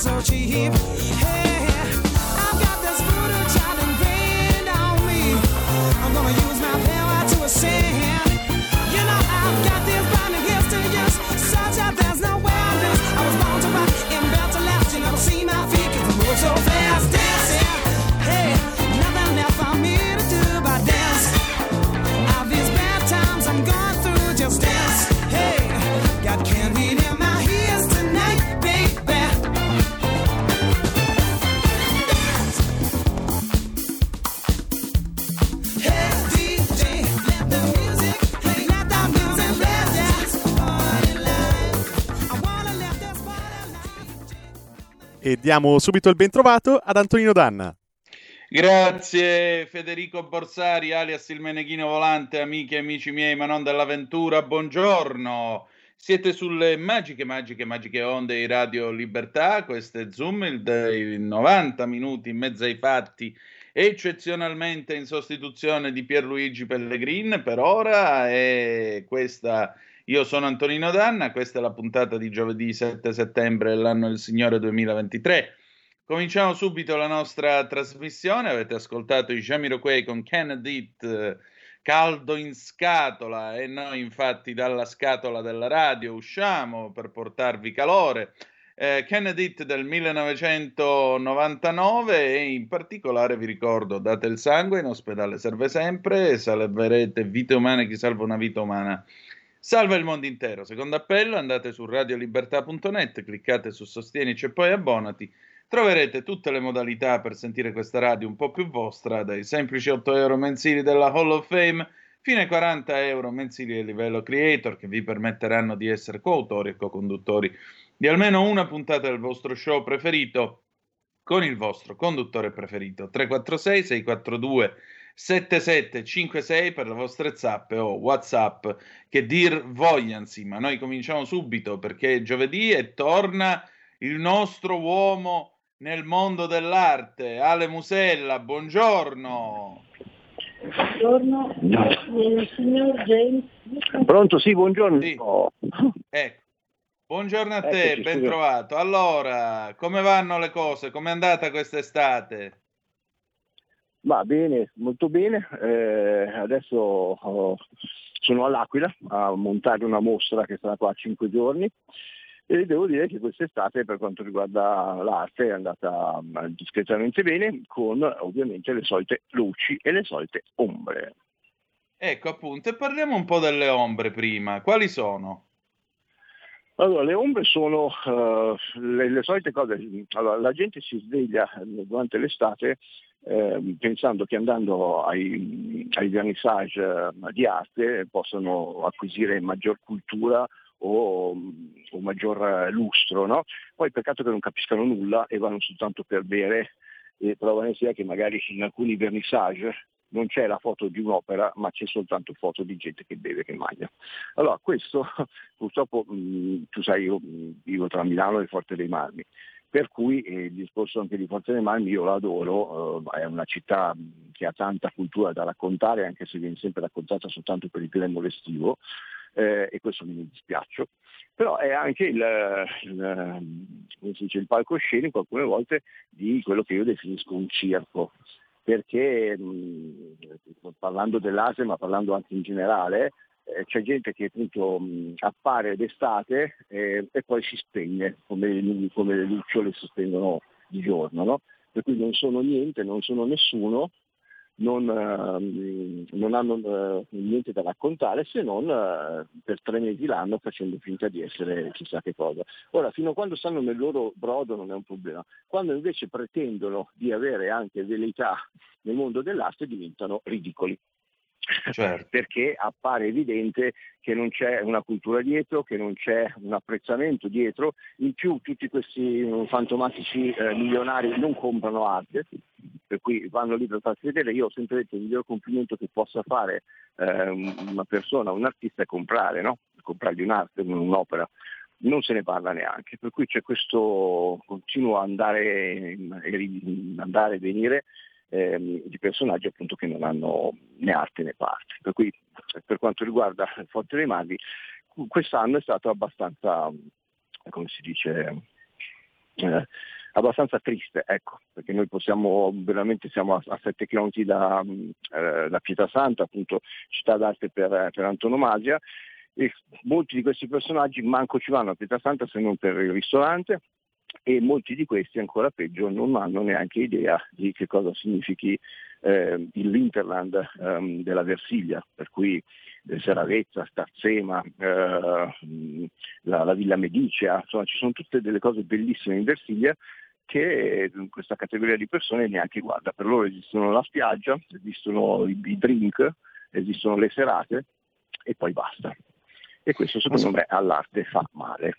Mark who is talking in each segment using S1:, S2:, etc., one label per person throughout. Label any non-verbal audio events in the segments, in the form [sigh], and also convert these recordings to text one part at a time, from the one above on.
S1: So cheap. Hey,
S2: E diamo subito il bentrovato ad Antonino Danna.
S3: Grazie Federico Borsari, alias il Meneghino Volante, amiche e amici miei, ma non dell'avventura, buongiorno. Siete sulle magiche, magiche, magiche onde di Radio Libertà, questo è Zoom, il, il 90 minuti in mezzo ai fatti, eccezionalmente in sostituzione di Pierluigi Pellegrin per ora, e questa... Io sono Antonino Danna, questa è la puntata di giovedì 7 settembre dell'anno del Signore 2023. Cominciamo subito la nostra trasmissione. Avete ascoltato i Jamiroquai con Kennedy eh, caldo in scatola e noi infatti dalla scatola della radio usciamo per portarvi calore. Eh, Kennedy del 1999 e in particolare vi ricordo date il sangue in ospedale serve sempre salverete vite umane chi salva una vita umana salva il mondo intero secondo appello andate su radiolibertà.net cliccate su sostienici e poi abbonati. Troverete tutte le modalità per sentire questa radio un po' più vostra, dai semplici 8 euro mensili della Hall of Fame fino ai 40 euro mensili a livello creator che vi permetteranno di essere coautori e co-conduttori di almeno una puntata del vostro show preferito con il vostro conduttore preferito. 346 642 7756 per le vostre zappe o whatsapp che dir vogliansi ma noi cominciamo subito perché è giovedì e torna il nostro uomo nel mondo dell'arte Ale Musella buongiorno.
S4: Buongiorno, signor James.
S5: Pronto, sì, buongiorno.
S3: Sì. ecco. Buongiorno a te
S5: Eccoci,
S3: ben trovato. Allora come vanno le cose? Com'è andata quest'estate
S5: Va bene, molto bene. Eh, adesso oh, sono all'Aquila a montare una mostra che sarà qua a cinque giorni E devo dire che quest'estate per quanto riguarda l'arte è andata mm, discretamente bene, con ovviamente le solite luci e le solite ombre.
S3: Ecco appunto, e parliamo un po' delle ombre prima. Quali sono?
S5: Allora, le ombre sono eh, le, le solite cose. Allora, la gente si sveglia durante l'estate eh, pensando che andando ai, ai vernissage eh, di arte possono acquisire maggior cultura o, o maggior lustro. No? Poi peccato che non capiscano nulla e vanno soltanto per bere e provano sia che magari in alcuni vernissage non c'è la foto di un'opera, ma c'è soltanto foto di gente che beve, che mangia. Allora, questo [laughs] purtroppo, mh, tu sai, io vivo tra Milano e Forte dei Marmi, per cui eh, il discorso anche di Forte dei Marmi io lo adoro, eh, è una città che ha tanta cultura da raccontare, anche se viene sempre raccontata soltanto per il grembo estivo, eh, e questo mi dispiace, però è anche il, il, dice, il palcoscenico alcune volte di quello che io definisco un circo, perché mh, parlando dell'Asia ma parlando anche in generale, eh, c'è gente che appunto mh, appare d'estate eh, e poi si spegne, come, come le lucciole si spengono di giorno, no? per cui non sono niente, non sono nessuno, non, uh, non hanno uh, niente da raccontare se non uh, per tre mesi l'anno facendo finta di essere chissà che cosa. Ora, fino a quando stanno nel loro brodo non è un problema, quando invece pretendono di avere anche velleità nel mondo dell'arte diventano ridicoli. Certo. [laughs] perché appare evidente che non c'è una cultura dietro, che non c'è un apprezzamento dietro, in più tutti questi fantomatici eh, milionari non comprano arte, per cui vanno lì per farsi vedere, io ho sempre detto il miglior complimento che possa fare eh, una persona, un artista è comprare, no? comprargli un'arte, un'opera, non se ne parla neanche, per cui c'è questo continuo andare e venire ehm, di personaggi appunto che non hanno né arte né parte. Per cui per quanto riguarda il [laughs] Forte dei Maghi, quest'anno è stato abbastanza, come si dice, eh, abbastanza triste, ecco, perché noi possiamo, veramente siamo a, a 7 km da, eh, da Pietrasanta, appunto città d'arte per, per antonomasia, e molti di questi personaggi manco ci vanno a Pietrasanta se non per il ristorante, e molti di questi, ancora peggio, non hanno neanche idea di che cosa significhi eh, l'Interland ehm, della Versiglia, per cui eh, Seravezza, Starzema, eh, la, la, Villa Medicea, insomma ci sono tutte delle cose bellissime in Versiglia che eh, questa categoria di persone neanche guarda. Per loro esistono la spiaggia, esistono i, i drink, esistono le serate e poi basta. E questo secondo me all'arte fa male.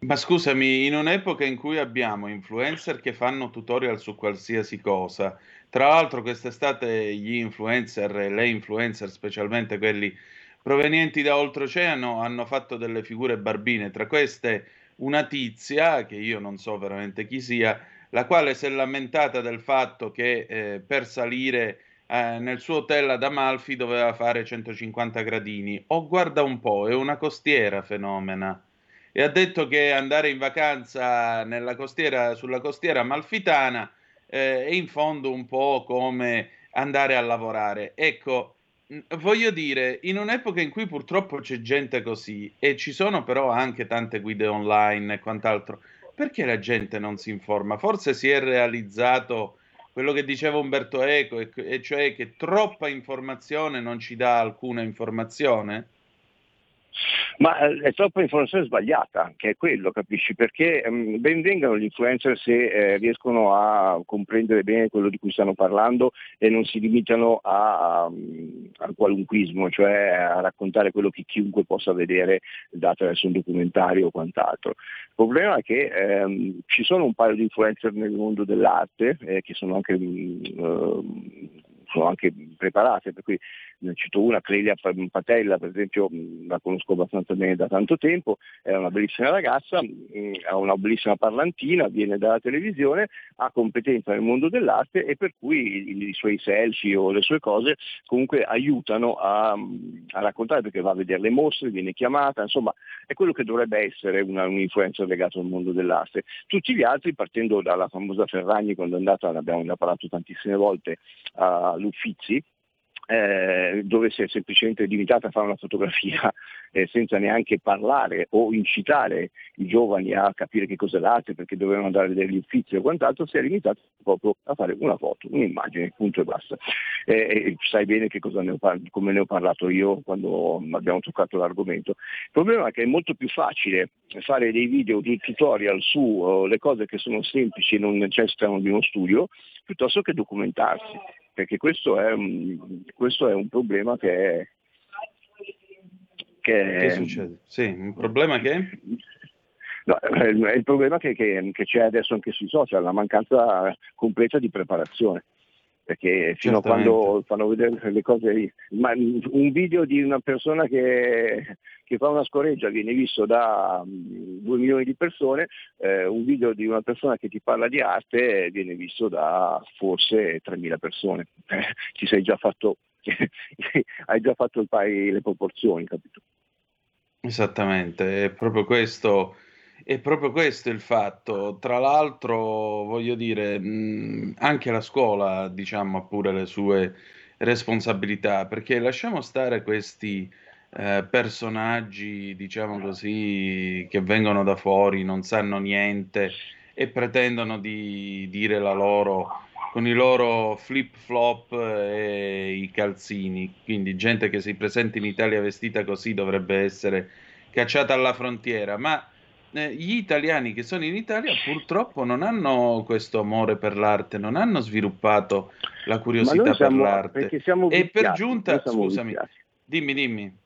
S3: Ma scusami, in un'epoca in cui abbiamo influencer che fanno tutorial su qualsiasi cosa, tra l'altro quest'estate gli influencer e le influencer, specialmente quelli provenienti da oltreoceano, hanno fatto delle figure barbine, tra queste una tizia, che io non so veramente chi sia, la quale si è lamentata del fatto che eh, per salire eh, nel suo hotel ad Amalfi doveva fare 150 gradini. Oh, guarda un po', è una costiera fenomena e ha detto che andare in vacanza costiera, sulla costiera malfitana eh, è in fondo un po' come andare a lavorare. Ecco, voglio dire, in un'epoca in cui purtroppo c'è gente così e ci sono però anche tante guide online e quant'altro, perché la gente non si informa? Forse si è realizzato quello che diceva Umberto Eco, e cioè che troppa informazione non ci dà alcuna informazione?
S5: Ma eh, è troppa informazione sbagliata, che è quello, capisci? Perché um, ben vengano gli influencer se eh, riescono a comprendere bene quello di cui stanno parlando e non si limitano a, a, al qualunquismo, cioè a raccontare quello che chiunque possa vedere attraverso un documentario o quant'altro. Il problema è che ehm, ci sono un paio di influencer nel mondo dell'arte eh, che sono anche, mh, sono anche preparate, per cui ne cito una, Clelia Patella per esempio, la conosco abbastanza bene da tanto tempo, è una bellissima ragazza, ha una bellissima parlantina, viene dalla televisione, ha competenza nel mondo dell'arte e per cui i, i suoi selfie o le sue cose comunque aiutano a, a, raccontare perché va a vedere le mostre, viene chiamata, insomma è quello che dovrebbe essere una, un influencer legato al mondo dell'arte. Tutti gli altri, partendo dalla famosa Ferragni quando è andata, ne abbiamo già parlato tantissime volte, all'Uffizi, eh, dove si è semplicemente limitata a fare una fotografia [laughs] eh, senza neanche parlare o incitare i giovani a capire che cos'è l'arte perché dovevano andare a vedere gli uffizi o quant'altro, si è limitato proprio a fare una foto, un'immagine, punto e basta. Eh, sai bene ne par- come ne ho parlato io quando abbiamo toccato l'argomento. Il problema è che è molto più facile fare dei video di tutorial su uh, cose che sono semplici e non necessitano di uno studio, piuttosto che documentarsi perché questo è un, questo è un problema che è...
S3: Che, che succede? Sì, un problema che...
S5: No, è il problema che, che, che, c'è adesso anche sui social, la mancanza completa di preparazione perché fino a quando fanno vedere le cose lì, ma un video di una persona che, che fa una scoreggia viene visto da um, 2 milioni di persone, eh, un video di una persona che ti parla di arte viene visto da forse 3.000 persone. Eh, ci sei già fatto, [laughs] hai già fatto il pari, le proporzioni, capito?
S3: Esattamente, è proprio questo è proprio questo il fatto. Tra l'altro, voglio dire, mh, anche la scuola, diciamo, ha pure le sue responsabilità, perché lasciamo stare questi eh, personaggi, diciamo così, che vengono da fuori, non sanno niente e pretendono di dire la loro con i loro flip flop e i calzini. Quindi gente che si presenta in Italia vestita così dovrebbe essere cacciata alla frontiera, ma gli italiani che sono in Italia purtroppo non hanno questo amore per l'arte, non hanno sviluppato la curiosità
S5: siamo,
S3: per l'arte.
S5: e
S3: per giunta, scusami, viziati. dimmi, dimmi.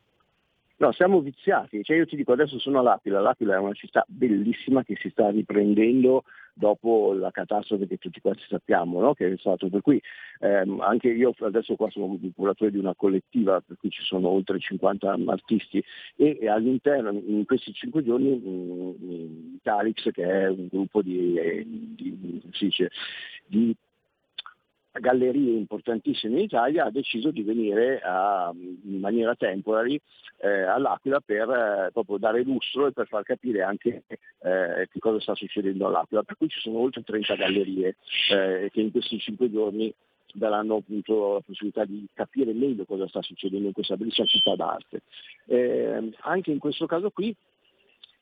S5: No, siamo viziati, cioè io ti dico adesso sono a L'Aquila, è una città bellissima che si sta riprendendo dopo la catastrofe che tutti quanti sappiamo no? che è stato. Per cui ehm, anche io adesso qua sono il curatore di una collettiva per cui ci sono oltre 50 artisti e, e all'interno in questi cinque giorni mh, mm, Calix che è un gruppo di, eh, di, dice, di gallerie importantissime in Italia ha deciso di venire a, in maniera temporary eh, all'Aquila per eh, proprio dare lustro e per far capire anche eh, che cosa sta succedendo all'Aquila. Per cui ci sono oltre 30 gallerie eh, che in questi cinque giorni daranno appunto la possibilità di capire meglio cosa sta succedendo in questa bellissima città d'arte. Eh, anche in questo caso qui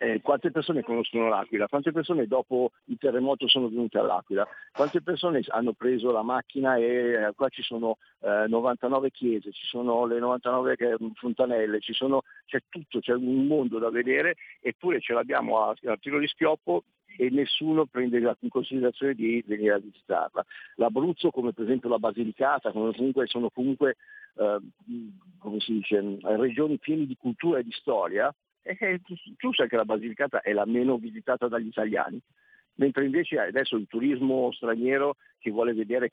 S5: eh, quante persone conoscono l'Aquila, quante persone dopo il terremoto sono venute all'Aquila, quante persone hanno preso la macchina e eh, qua ci sono eh, 99 chiese, ci sono le 99 fontanelle, ci sono, c'è tutto, c'è un mondo da vedere eppure ce l'abbiamo a, a tiro di schioppo e nessuno prende in considerazione di venire a visitarla. L'Abruzzo, come per esempio la Basilicata, comunque, sono comunque eh, come dice, regioni piene di cultura e di storia, e tu sai che la Basilicata è la meno visitata dagli italiani, mentre invece adesso il turismo straniero che vuole vedere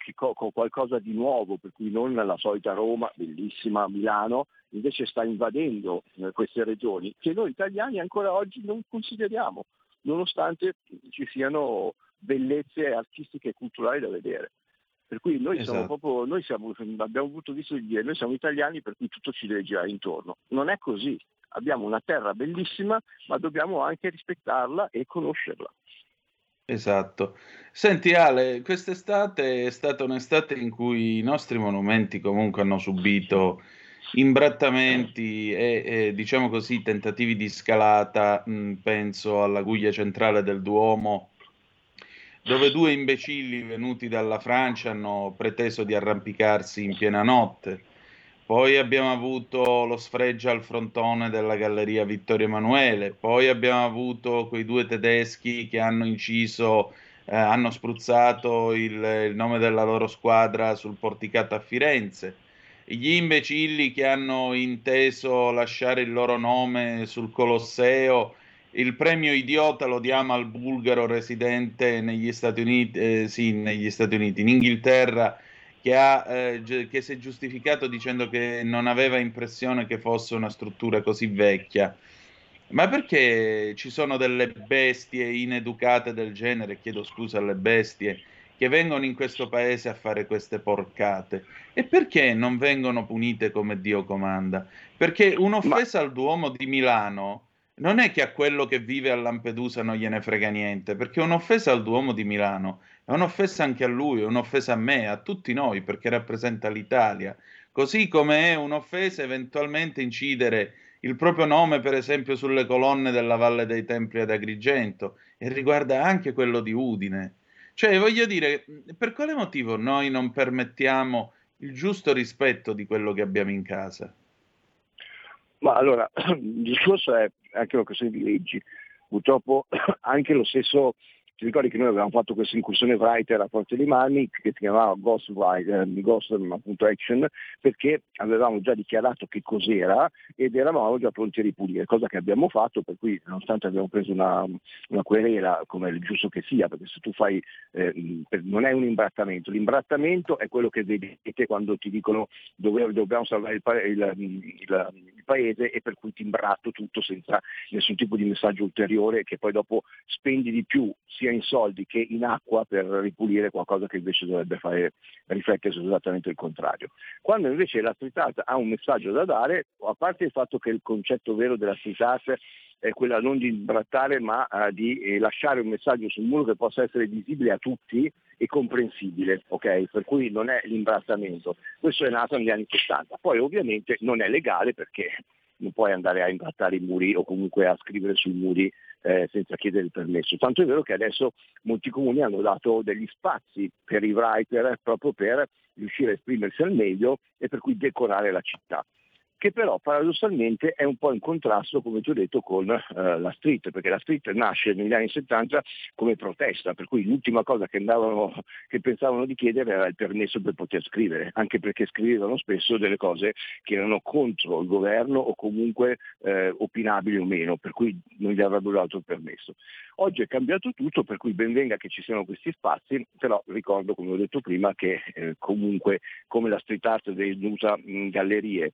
S5: qualcosa di nuovo, per cui non la solita Roma, bellissima Milano, invece sta invadendo eh, queste regioni che noi italiani ancora oggi non consideriamo, nonostante ci siano bellezze artistiche e culturali da vedere. Per cui noi, esatto. siamo proprio, noi siamo, abbiamo avuto visto di dire, noi siamo italiani per cui tutto ci deve girare intorno. Non è così abbiamo una terra bellissima, ma dobbiamo anche rispettarla e conoscerla.
S3: Esatto. Senti Ale, quest'estate è stata un'estate in cui i nostri monumenti comunque hanno subito imbrattamenti e, e diciamo così tentativi di scalata, mh, penso alla guglia centrale del Duomo, dove due imbecilli venuti dalla Francia hanno preteso di arrampicarsi in piena notte poi abbiamo avuto lo sfregio al frontone della Galleria Vittorio Emanuele, poi abbiamo avuto quei due tedeschi che hanno inciso, eh, hanno spruzzato il, il, nome della loro squadra sul porticato a Firenze, gli imbecilli che hanno inteso lasciare il loro nome sul Colosseo, il premio idiota lo diamo al bulgaro residente negli Stati Uniti, eh, sì, negli Stati Uniti, in Inghilterra che, ha, eh, che si è giustificato dicendo che non aveva impressione che fosse una struttura così vecchia. Ma perché ci sono delle bestie ineducate del genere, chiedo scusa alle bestie, che vengono in questo paese a fare queste porcate? E perché non vengono punite come Dio comanda? Perché un'offesa Ma... al Duomo di Milano non è che a quello che vive a Lampedusa non gliene frega niente, perché un'offesa al Duomo di Milano è un'offesa anche a lui, è un'offesa a me, a tutti noi, perché rappresenta l'Italia. Così come è un'offesa eventualmente incidere il proprio nome, per esempio, sulle colonne della Valle dei Templi ad Agrigento e riguarda anche quello di Udine. Cioè, voglio dire, per quale motivo noi non permettiamo il giusto rispetto di quello che abbiamo in casa?
S5: Ma allora, [clears throat] il discorso è anche una questione di leggi. Purtroppo [coughs] anche lo stesso ti ricordi che noi avevamo fatto questa incursione writer a Forte dei Marmi che si chiamava Ghost, Writer, Ghost appunto, Action perché avevamo già dichiarato che cos'era ed eravamo già pronti a ripulire, cosa che abbiamo fatto, per cui nonostante abbiamo preso una, una querela come è giusto che sia, perché se tu fai, eh, non è un imbrattamento, l'imbrattamento è quello che vedete quando ti dicono dove dobbiamo salvare il, il, il, il paese e per cui ti imbratto tutto senza nessun tipo di messaggio ulteriore che poi dopo spendi di più sia sia in soldi che in acqua per ripulire qualcosa che invece dovrebbe fare riflettere su esattamente il contrario. Quando invece la street art ha un messaggio da dare, a parte il fatto che il concetto vero della street art è quella non di imbrattare ma uh, di eh, lasciare un messaggio sul muro che possa essere visibile a tutti e comprensibile, ok? Per cui non è l'imbrattamento. Questo è nato negli anni 70. Poi ovviamente non è legale perché non puoi andare a imbrattare i muri o comunque a scrivere sui muri eh, senza chiedere il permesso. Tanto è vero che adesso molti comuni hanno dato degli spazi per i writer proprio per riuscire a esprimersi al meglio e per cui decorare la città che però paradossalmente è un po' in contrasto, come ti ho detto, con eh, la street, perché la street nasce negli anni 70 come protesta, per cui l'ultima cosa che, andavano, che pensavano di chiedere era il permesso per poter scrivere, anche perché scrivevano spesso delle cose che erano contro il governo o comunque eh, opinabili o meno, per cui non gli avrebbero dato il permesso. Oggi è cambiato tutto, per cui ben venga che ci siano questi spazi, però ricordo, come ho detto prima, che eh, comunque come la street art venuta in gallerie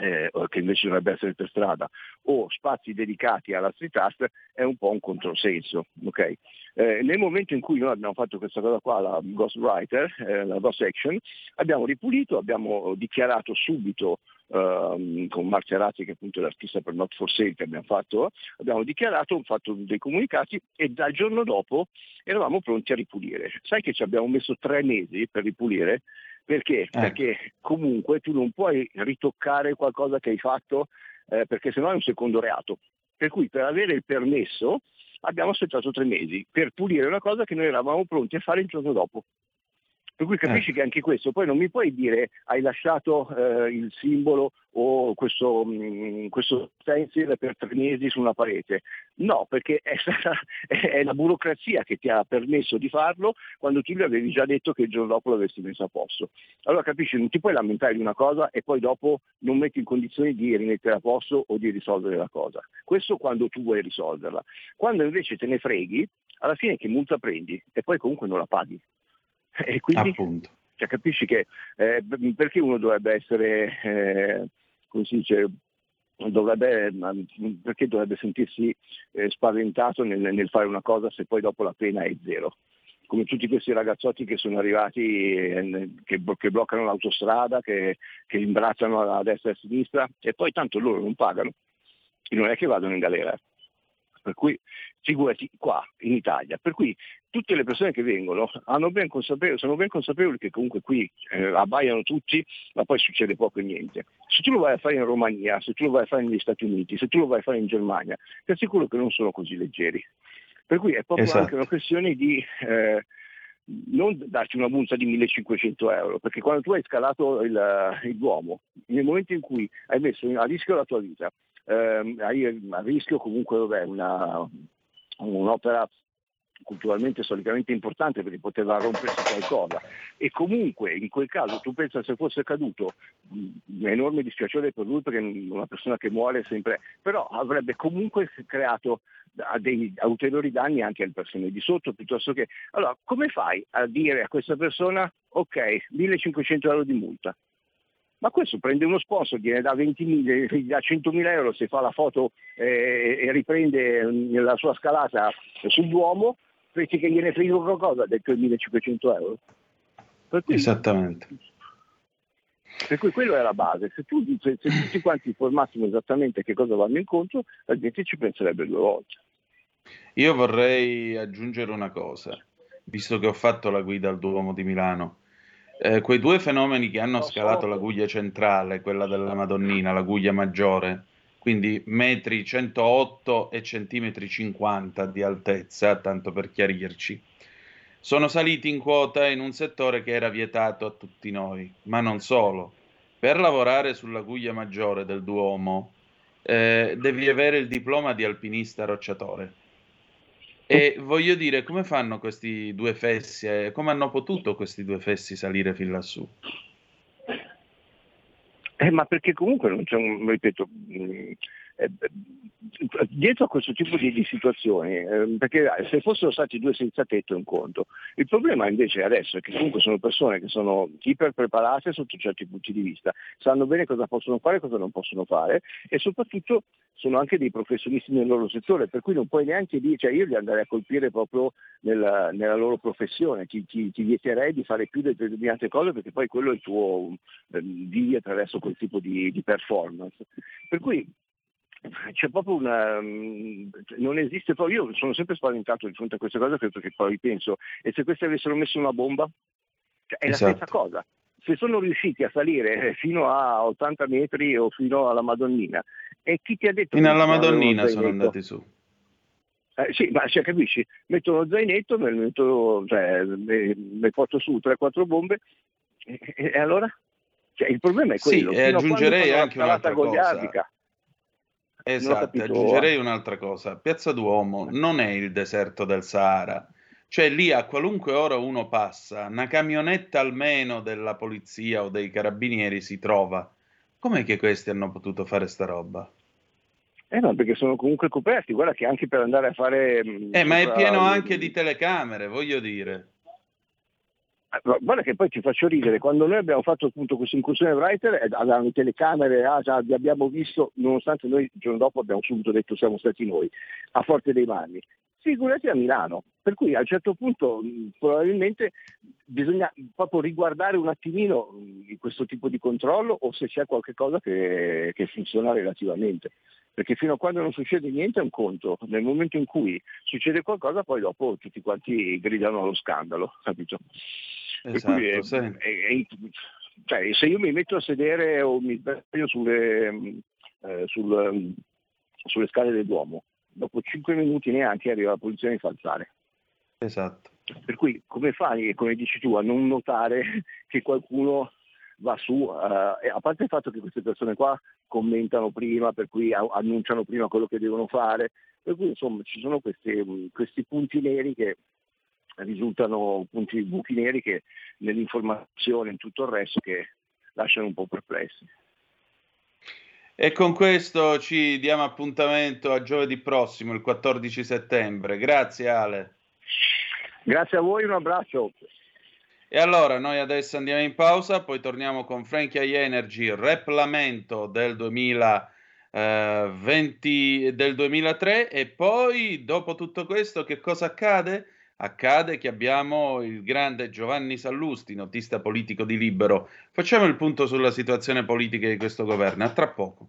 S5: eh, che invece dovrebbe essere per strada, o spazi dedicati alla street art, è un po' un controsenso. Okay? Eh, nel momento in cui noi abbiamo fatto questa cosa qua, la Ghostwriter, eh, la Ghost Action, abbiamo ripulito, abbiamo dichiarato subito Uh, con Razzi che appunto è l'artista per Not for Sale che abbiamo fatto, abbiamo dichiarato, fatto dei comunicati e dal giorno dopo eravamo pronti a ripulire. Sai che ci abbiamo messo tre mesi per ripulire? Perché? Eh. Perché comunque tu non puoi ritoccare qualcosa che hai fatto eh, perché sennò è un secondo reato. Per cui per avere il permesso abbiamo aspettato tre mesi per pulire una cosa che noi eravamo pronti a fare il giorno dopo. Per cui capisci eh. che anche questo, poi non mi puoi dire hai lasciato eh, il simbolo o questo, mh, mm, questo stencil per tre mesi su una parete. No, perché è, stata, [laughs] è, la burocrazia che ti ha permesso di farlo quando tu gli avevi già detto che il giorno dopo l'avresti messo a posto. Allora capisci, non ti puoi lamentare di una cosa e poi dopo non metti in condizioni di rimettere a posto o di risolvere la cosa. Questo quando tu vuoi risolverla. Quando invece te ne freghi, alla fine che multa prendi e poi comunque non la paghi. E quindi cioè, capisci che eh, perché uno dovrebbe essere, eh, come si dice, dovrebbe, perché dovrebbe sentirsi eh, spaventato nel, nel, fare una cosa se poi dopo la pena è zero? Come tutti questi ragazzotti che sono arrivati, eh, che, che, bloccano l'autostrada, che, che imbracciano a destra e a sinistra e poi tanto loro non pagano. E non è che vadano in galera per cui figurati qua in Italia. Per cui tutte le persone che vengono ben sono ben consapevoli che comunque qui eh, abbaiano tutti, ma poi succede poco e niente. Se tu lo vai a fare in Romania, se tu lo vai a fare negli Stati Uniti, se tu lo vai a fare in Germania, ti assicuro che non sono così leggeri. Per cui è proprio esatto. anche una questione di eh, non darci una multa di 1500 euro, perché quando tu hai scalato il, il Duomo, nel momento in cui hai messo a rischio la tua vita, eh, a rischio comunque vabbè, una, un'opera culturalmente solitamente importante perché poteva rompersi qualcosa. E comunque in quel caso tu pensa se fosse caduto un enorme dispiacere per lui perché una persona che muore sempre però avrebbe comunque creato dei ulteriori danni anche alle persone di sotto piuttosto che allora come fai a dire a questa persona ok 1500 euro di multa ma questo prende uno sponsor, gliene dà 20.000, da 100.000 euro se fa la foto eh, e riprende la sua scalata sul Duomo, pensi che gliene frega qualcosa del 1.500 euro.
S3: Per cui, Esattamente.
S5: Per cui quello è la base, se, tu, se, se [clears throat] tutti quanti informassimo esattamente che cosa vanno incontro, la gente ci penserebbe due volte.
S3: Io vorrei aggiungere una cosa, visto che ho fatto la guida al Duomo di Milano eh, quei due fenomeni che hanno scalato la guglia centrale, quella della Madonnina, la guglia maggiore, quindi metri 108 e centimetri 50 di altezza, tanto per chiarirci, sono saliti in quota in un settore che era vietato a tutti noi, ma non solo. Per lavorare sulla guglia maggiore del Duomo eh, devi avere il diploma di alpinista rocciatore. E voglio dire, come fanno questi due fessi, eh, come hanno potuto questi due fessi salire fin lassù?
S5: Eh, ma perché comunque non c'è un, ripeto, eh, dietro a questo tipo di, di situazioni, eh, perché se fossero stati due senza tetto è un conto, il problema invece adesso è che comunque sono persone che sono iper preparate sotto certi punti di vista, sanno bene cosa possono fare e cosa non possono fare e soprattutto sono anche dei professionisti nel loro settore, per cui non puoi neanche dire, cioè io li andrei a colpire proprio nella, nella loro professione, ti, ti, ti, vieterei di fare più determinate cose perché poi quello è il tuo eh, vivi attraverso quel tipo di, di performance. Per cui c'è proprio una mm, non esiste proprio io sono sempre spaventato di fronte a queste cose perché poi penso e se questi avessero messo una bomba cioè, è esatto. la stessa cosa se sono riusciti a salire fino a 80 metri o fino alla Madonnina e chi ti ha detto
S3: fino alla Madonnina sono andati su
S5: eh, sì, ma cioè, capisci? Metto lo zainetto, me, metto, cioè, me, me porto su 3-4 bombe e, e, allora? Cioè, il problema è quello.
S3: Sì, aggiungerei anche un'altra cosa. Esatto, aggiungerei un'altra cosa. Piazza Duomo non è il deserto del Sahara. Cioè lì a qualunque ora uno passa, una camionetta almeno della polizia o dei carabinieri si trova. Com'è che questi hanno potuto fare sta roba?
S5: Eh no, perché sono comunque coperti, guarda che anche per andare a fare...
S3: Mm, eh, ma è pieno anche di telecamere, voglio dire.
S5: Ah, guarda che poi ti faccio ridere, quando noi abbiamo fatto appunto questa incursione writer eh, avevano le telecamere, ah, già vi abbiamo visto, nonostante noi il giorno dopo abbiamo subito detto siamo stati noi, a Forte dei Marmi. Figurati a Milano, per cui a un certo punto probabilmente bisogna proprio riguardare un attimino questo tipo di controllo o se c'è qualche cosa che, che funziona relativamente perché fino a quando non succede niente è un conto, nel momento in cui succede qualcosa poi dopo tutti quanti gridano allo scandalo, capito?
S3: Esatto,
S5: è,
S3: sì.
S5: è, è, cioè, se io mi metto a sedere o mi sveglio sulle, eh, sul, sulle scale del Duomo, dopo 5 minuti neanche arriva la polizia a mi fa alzare.
S3: Esatto.
S5: Per cui come fai, come dici tu, a non notare che qualcuno va su, uh, a parte il fatto che queste persone qua commentano prima, per cui annunciano prima quello che devono fare, per cui insomma ci sono questi, questi punti neri che risultano punti buchi neri che nell'informazione e in tutto il resto che lasciano un po' perplessi.
S3: E con questo ci diamo appuntamento a giovedì prossimo, il 14 settembre. Grazie Ale.
S5: Grazie a voi, un abbraccio.
S3: E allora noi adesso andiamo in pausa, poi torniamo con Frankie I Energy, Rap Lamento del 2020, eh, del 2003 e poi dopo tutto questo che cosa accade? Accade che abbiamo il grande Giovanni Sallusti, notista politico di Libero. Facciamo il punto sulla situazione politica di questo governo, a tra poco.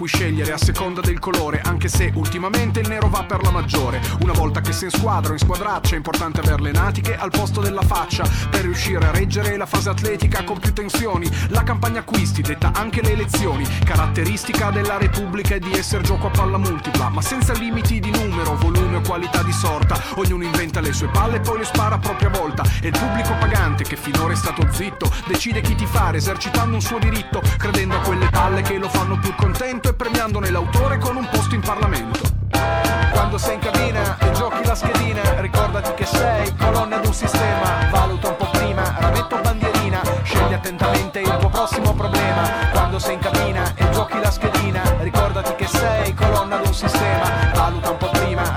S6: Cui scegliere a seconda del colore, anche se ultimamente il nero va per la maggiore. Una volta che sei in squadra o in squadraccia è importante avere le natiche al posto della faccia per riuscire a reggere la fase atletica con più tensioni. La campagna acquisti detta anche le elezioni. Caratteristica della Repubblica è di essere gioco a palla multipla, ma senza limiti di numero, o qualità di sorta. Ognuno inventa le sue palle e poi le spara a propria volta. E il pubblico pagante che finora è stato zitto decide chi ti fare esercitando un suo diritto, credendo a quelle palle che lo fanno più contento e premiandone l'autore con un posto in Parlamento. Quando sei in cabina e giochi la schedina, ricordati che sei colonna di un sistema. Valuta un po' prima, rametto bandierina, scegli attentamente il tuo prossimo problema. Quando sei in cabina e giochi la schedina, ricordati che sei colonna di un sistema. Valuta un po' prima,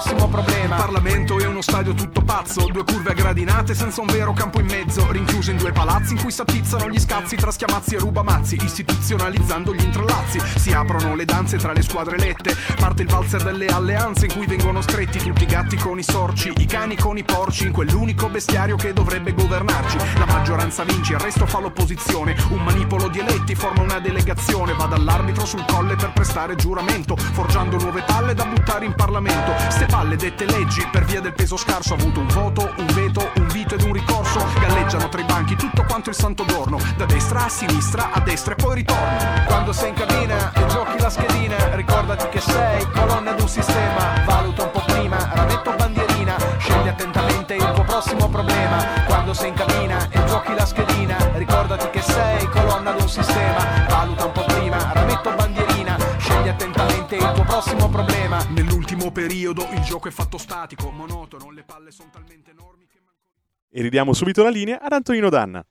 S6: prossimo problema. Parlamento è uno stadio tutto pazzo, due curve a gradinate senza un vero campo in mezzo, rinchiuso in due palazzi in cui s'attizzano gli scazzi tra schiamazzi e rubamazzi, istituzionalizzando gli intrallazzi. Si aprono le danze tra le squadre elette, parte il valzer delle alleanze in cui vengono stretti tutti i gatti con i sorci, i cani con i porci, in quell'unico bestiario che dovrebbe governarci. La maggioranza vince, il resto fa l'opposizione, un manipolo di eletti forma una delegazione, va dall'arbitro sul colle per prestare giuramento, forgiando nuove palle da buttare in Parlamento. Ste palle dette leggi per via del peso scarso ha avuto un voto, un veto, un vito ed un ricorso. Galleggiano tra i banchi tutto quanto il santo giorno, da destra a sinistra, a destra e poi ritorno. Quando sei in cabina e giochi la schedina, ricordati che sei colonna di un sistema. Valuta un po' prima, rametto bandierina, scegli attentamente il tuo prossimo problema. Quando sei in cabina e giochi la schedina, ricordati che sei colonna di un sistema. Valuta un po' prima, rametto bandierina, attentamente il tuo prossimo problema. Nell'ultimo periodo il gioco è fatto statico, monotono, le palle sono talmente enormi che...
S2: E ridiamo subito la linea ad Antonino Danna.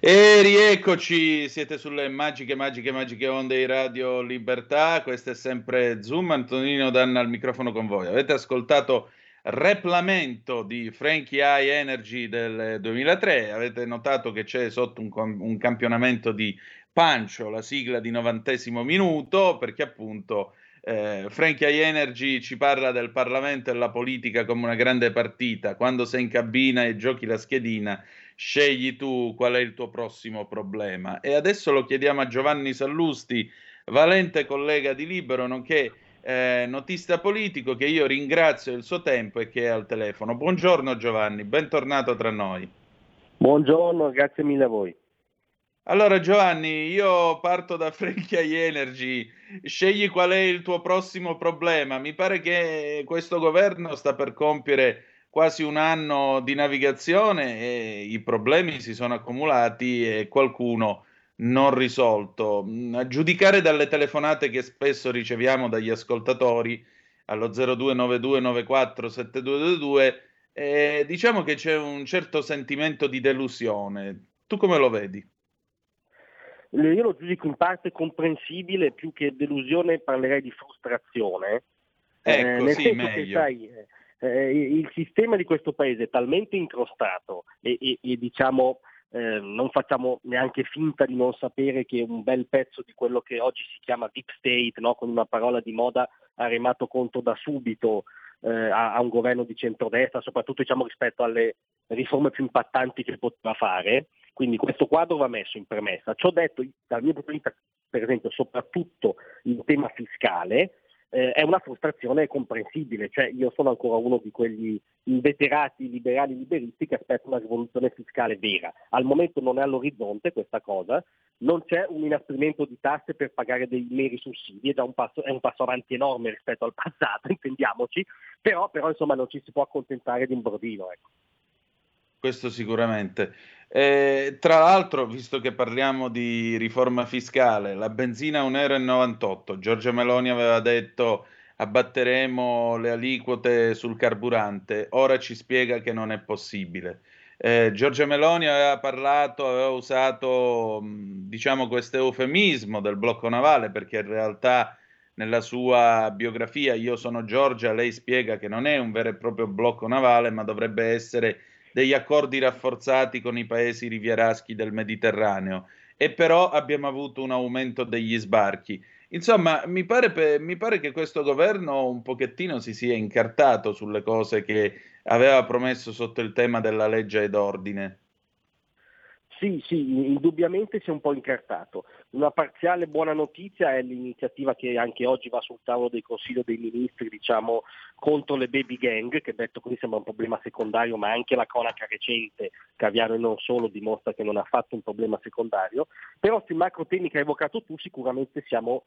S3: E rieccoci, siete sulle magiche, magiche, magiche onde di Radio Libertà. Questo è sempre Zoom. Antonino Danna al microfono con voi. Avete ascoltato Replamento di Frankie High Energy del 2003. Avete notato che c'è sotto un, com- un campionamento di Pancio, la sigla di novantesimo minuto, perché appunto eh, Frankie High Energy ci parla del Parlamento e della politica come una grande partita. Quando sei in cabina e giochi la schedina, scegli tu qual è il tuo prossimo problema. E adesso lo chiediamo a Giovanni Sallusti, valente collega di Libero, nonché eh, notista politico, che io ringrazio il suo tempo e che è al telefono. Buongiorno Giovanni, bentornato tra noi.
S7: Buongiorno, grazie mille a voi.
S3: Allora Giovanni, io parto da [laughs] Frankie Energy, scegli qual è il tuo prossimo problema. Mi pare che questo governo sta per compiere quasi un anno di navigazione e i problemi si sono accumulati e qualcuno non risolto. Mm, A giudicare dalle telefonate che spesso riceviamo dagli ascoltatori allo 0292947222, eh, diciamo che c'è un certo sentimento di delusione. Tu come lo vedi?
S7: Io lo giudico in parte comprensibile, più che delusione parlerei di frustrazione.
S3: Ecco,
S7: nel
S3: sì,
S7: senso che,
S3: meglio.
S7: sai, eh, eh, il sistema di questo paese è talmente incrostato e, e- e, diciamo eh, non facciamo neanche finta di non sapere che un bel pezzo di quello che oggi si chiama deep state, no? con una parola di moda, ha remato conto da subito eh, a, a un governo di centrodestra, soprattutto diciamo, rispetto alle riforme più impattanti che poteva fare. Quindi questo quadro va messo in premessa. Ciò detto, dal mio punto di vista, per esempio, soprattutto in tema fiscale, eh, è una frustrazione comprensibile, cioè io sono ancora uno di quegli inveterati liberali liberisti che aspettano una rivoluzione fiscale vera. Al momento non è all'orizzonte questa cosa, non c'è un inasprimento di tasse per pagare dei meri sussidi, è un passo, è un passo avanti enorme rispetto al passato, [laughs] intendiamoci, però, però insomma non ci si può accontentare di un brodino. Ecco.
S3: Questo sicuramente. Eh, tra l'altro, visto che parliamo di riforma fiscale, la benzina a 1,98 euro. Giorgia Meloni aveva detto abbatteremo le aliquote sul carburante, ora ci spiega che non è possibile. Eh, Giorgia Meloni aveva parlato, aveva usato mh, diciamo questo eufemismo del blocco navale perché in realtà nella sua biografia Io sono Giorgia, lei spiega che non è un vero e proprio blocco navale, ma dovrebbe essere degli accordi rafforzati con i paesi rivieraschi del Mediterraneo. E però abbiamo avuto un aumento degli sbarchi. Insomma, mi pare, pe- mi pare che questo governo un pochettino si sia incartato sulle cose che aveva promesso sotto il tema della legge ed ordine.
S7: Sì, sì, indubbiamente si è un po' incartato. Una parziale buona notizia è l'iniziativa che anche oggi va sul tavolo del Consiglio dei Ministri, diciamo, contro le baby gang, che detto così sembra un problema secondario, ma anche la cronaca recente, Caviano e non solo, dimostra che non ha fatto un problema secondario. Però sui macro temi che hai evocato tu sicuramente siamo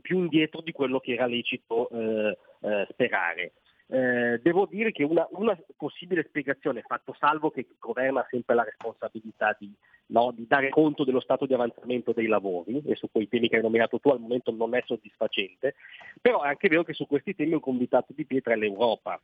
S7: più indietro di quello che era lecito eh, eh, sperare. Eh, devo dire che una, una, possibile spiegazione, fatto salvo che il governo ha sempre la responsabilità di, no, di, dare conto dello stato di avanzamento dei lavori, e su quei temi che hai nominato tu al momento non è soddisfacente, però è anche vero che su questi temi un convitato di pietra è l'Europa.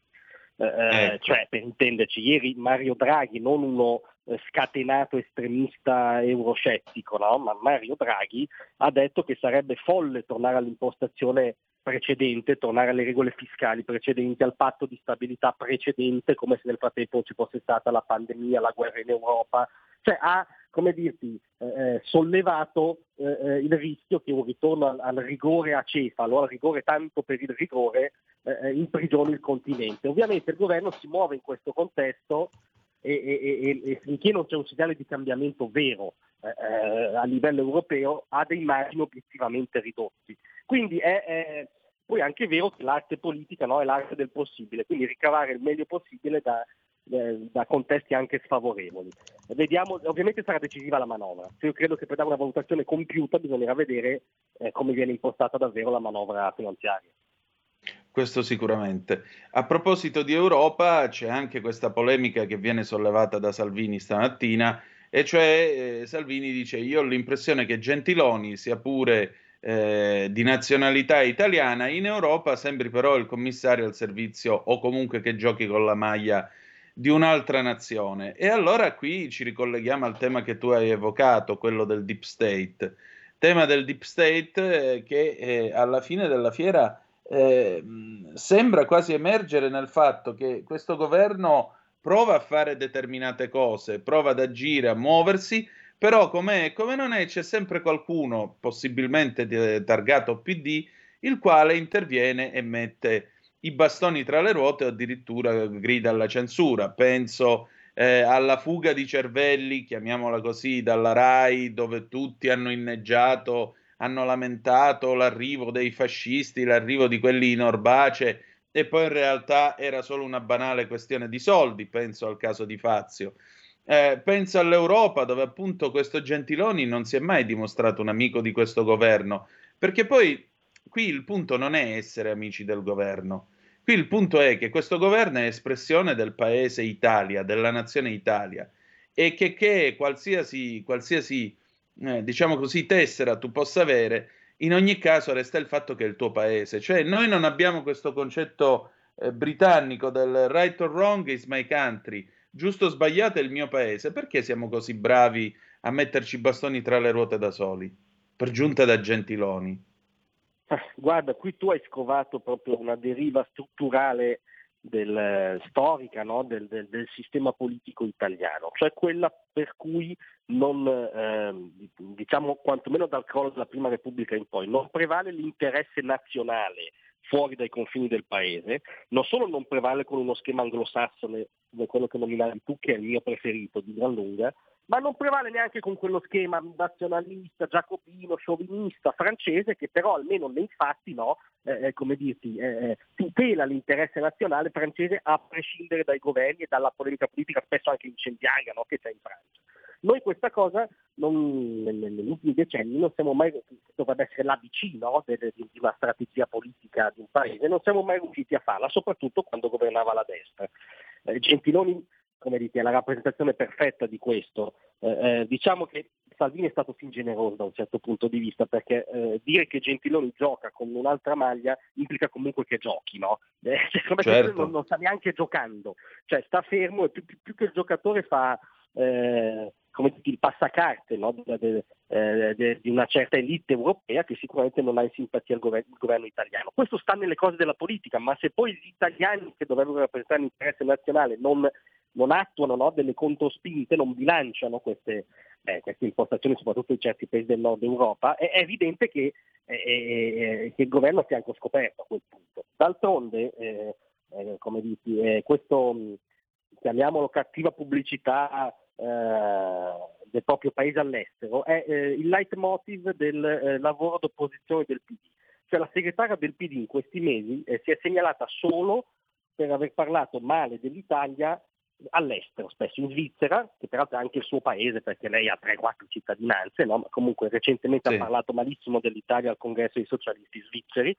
S7: Eh, eh, ecco. Cioè, per intenderci, ieri Mario Draghi, non uno eh, scatenato estremista euroscettico, no? ma Mario Draghi ha detto che sarebbe folle tornare all'impostazione precedente, tornare alle regole fiscali precedenti, al patto di stabilità precedente, come se nel frattempo ci fosse stata la pandemia, la guerra in Europa, cioè ha come dirti, eh, eh sollevato eh, eh, il rischio che un ritorno al, al, rigore acefalo, al rigore tanto per il rigore, eh, eh, imprigioni il continente. Ovviamente il governo si muove in questo contesto e, e, e, e finché non c'è un segnale di cambiamento vero a livello europeo ha dei margini obiettivamente ridotti. Quindi è, è poi anche vero che l'arte politica no, è l'arte del possibile, quindi ricavare il meglio possibile da, da contesti anche sfavorevoli. Vediamo, ovviamente sarà decisiva la manovra. Io credo che per dare una valutazione compiuta bisognerà vedere eh, come viene impostata davvero la manovra finanziaria.
S3: Questo sicuramente. A proposito di Europa, c'è anche questa polemica che viene sollevata da Salvini stamattina, e cioè eh, Salvini dice: Io ho l'impressione che Gentiloni, sia pure eh, di nazionalità italiana, in Europa sembri però il commissario al servizio o comunque che giochi con la maglia di un'altra nazione. E allora qui ci ricolleghiamo al tema che tu hai evocato, quello del deep state. Tema del deep state eh, che eh, alla fine della fiera eh, sembra quasi emergere nel fatto che questo governo prova a fare determinate cose, prova ad agire, a muoversi, però come, non è, c'è sempre qualcuno, possibilmente targato PD, il quale interviene e mette i bastoni tra le ruote o addirittura grida alla censura. Penso eh, alla fuga di cervelli, chiamiamola così, dalla RAI, dove tutti hanno inneggiato, hanno lamentato l'arrivo dei fascisti, l'arrivo di quelli in Orbace, e poi in realtà era solo una banale questione di soldi, penso al caso di Fazio. Eh, penso all'Europa, dove appunto questo Gentiloni non si è mai dimostrato un amico di questo governo, perché poi qui il punto non è essere amici del governo, qui il punto è che questo governo è espressione del paese Italia, della nazione Italia, e che, che qualsiasi, qualsiasi eh, diciamo così, tessera tu possa avere, in ogni caso resta il fatto che è il tuo paese. Cioè noi non abbiamo questo concetto eh, britannico del right or wrong is my country, giusto o sbagliato è il mio paese. Perché siamo così bravi a metterci i bastoni tra le ruote da soli? Per giunta da Gentiloni.
S7: Guarda, qui tu hai scovato proprio una deriva strutturale del, storica no? del, del, del, sistema politico italiano, cioè quella per cui non, eh, diciamo quantomeno dal crollo della Prima Repubblica in poi, non prevale l'interesse nazionale fuori dai confini del paese, non solo non prevale con uno schema anglosassone come quello che nominavi tu, che è il mio preferito di gran lunga, ma non prevale neanche con quello schema nazionalista, giacobino, sciovinista, francese, che però almeno nei fatti no, eh, eh come dirti, eh, eh, tutela l'interesse nazionale francese a prescindere dai governi e dalla polemica politica spesso anche incendiaria no, che c'è in Francia. Noi questa cosa non, negli ultimi decenni non siamo mai, dovrebbe essere l'ABC no, di, una strategia politica di un paese, non siamo mai riusciti a farla, soprattutto quando governava la destra. Eh, Gentiloni come dite, è la rappresentazione perfetta di questo. Eh, eh, diciamo che Salvini è stato fin generoso da un certo punto di vista, perché eh, dire che Gentiloni gioca con un'altra maglia implica comunque che giochi, no? [laughs] Eh, cioè, certo. non, non, sta neanche giocando, cioè sta fermo e più, più, più che il giocatore fa eh, come dire, il passacarte no? eh, di una certa elite europea che sicuramente non ha in simpatia il governo, il governo, italiano. Questo sta nelle cose della politica, ma se poi gli italiani che dovrebbero rappresentare l'interesse nazionale non non attuano no, delle controspinte, non bilanciano queste, eh, queste, impostazioni, soprattutto in certi paesi del nord Europa, è, è evidente che, eh, eh, che, il governo sia anche scoperto a quel punto. D'altronde, eh, eh, come dici, eh, questo chiamiamolo cattiva pubblicità eh, del proprio paese all'estero è eh, il leitmotiv del eh, lavoro d'opposizione del PD. Cioè la segretaria del PD in questi mesi eh, si è segnalata solo per aver parlato male dell'Italia all'estero, spesso in Svizzera, che peraltro è anche il suo paese perché lei ha 3-4 cittadinanze, no? ma comunque recentemente sì. ha parlato malissimo dell'Italia al congresso dei socialisti svizzeri,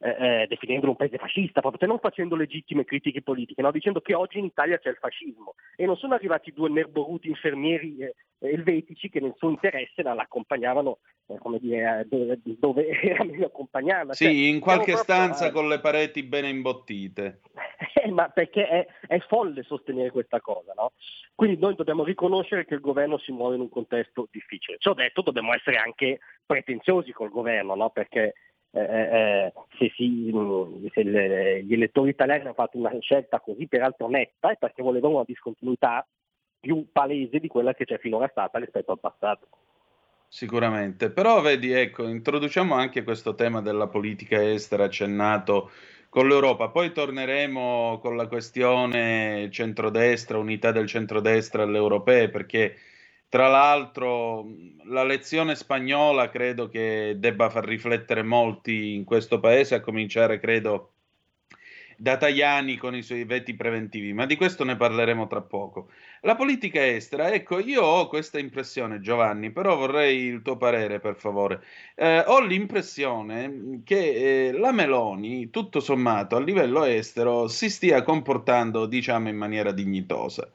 S7: eh, eh, definendolo un paese fascista, proprio non facendo legittime critiche politiche, no? dicendo che oggi in Italia c'è il fascismo e non sono arrivati due nerboruti infermieri eh, elvetici che nel suo interesse l'accompagnavano eh, come dire, dove, dove, [laughs] era meglio accompagnarla.
S3: Sì, cioè, in qualche stanza proprio, con le pareti bene imbottite. [laughs]
S7: Eh, ma perché è, è, folle sostenere questa cosa, no? Quindi noi dobbiamo riconoscere che il governo si muove in un contesto difficile. Ciò detto, dobbiamo essere anche pretenziosi col governo, no? Perché eh, eh, eh, se, si, se le, gli elettori italiani hanno fatto una scelta così peraltro netta è perché volevano una discontinuità più palese di quella che c'è finora stata rispetto al passato.
S3: Sicuramente, però vedi, ecco, introduciamo anche questo tema della politica estera accennato con l'Europa, poi torneremo con la questione centrodestra, unità del centrodestra alle europee, perché tra l'altro, la lezione spagnola credo che debba far riflettere molti in questo paese, a cominciare, credo, da Tajani con i suoi veti preventivi, ma di questo ne parleremo tra poco. La politica estera, ecco, io ho questa impressione, Giovanni, però vorrei il tuo parere, per favore. Eh, ho l'impressione che eh, la Meloni, tutto sommato, a livello estero, si stia comportando, diciamo, in maniera dignitosa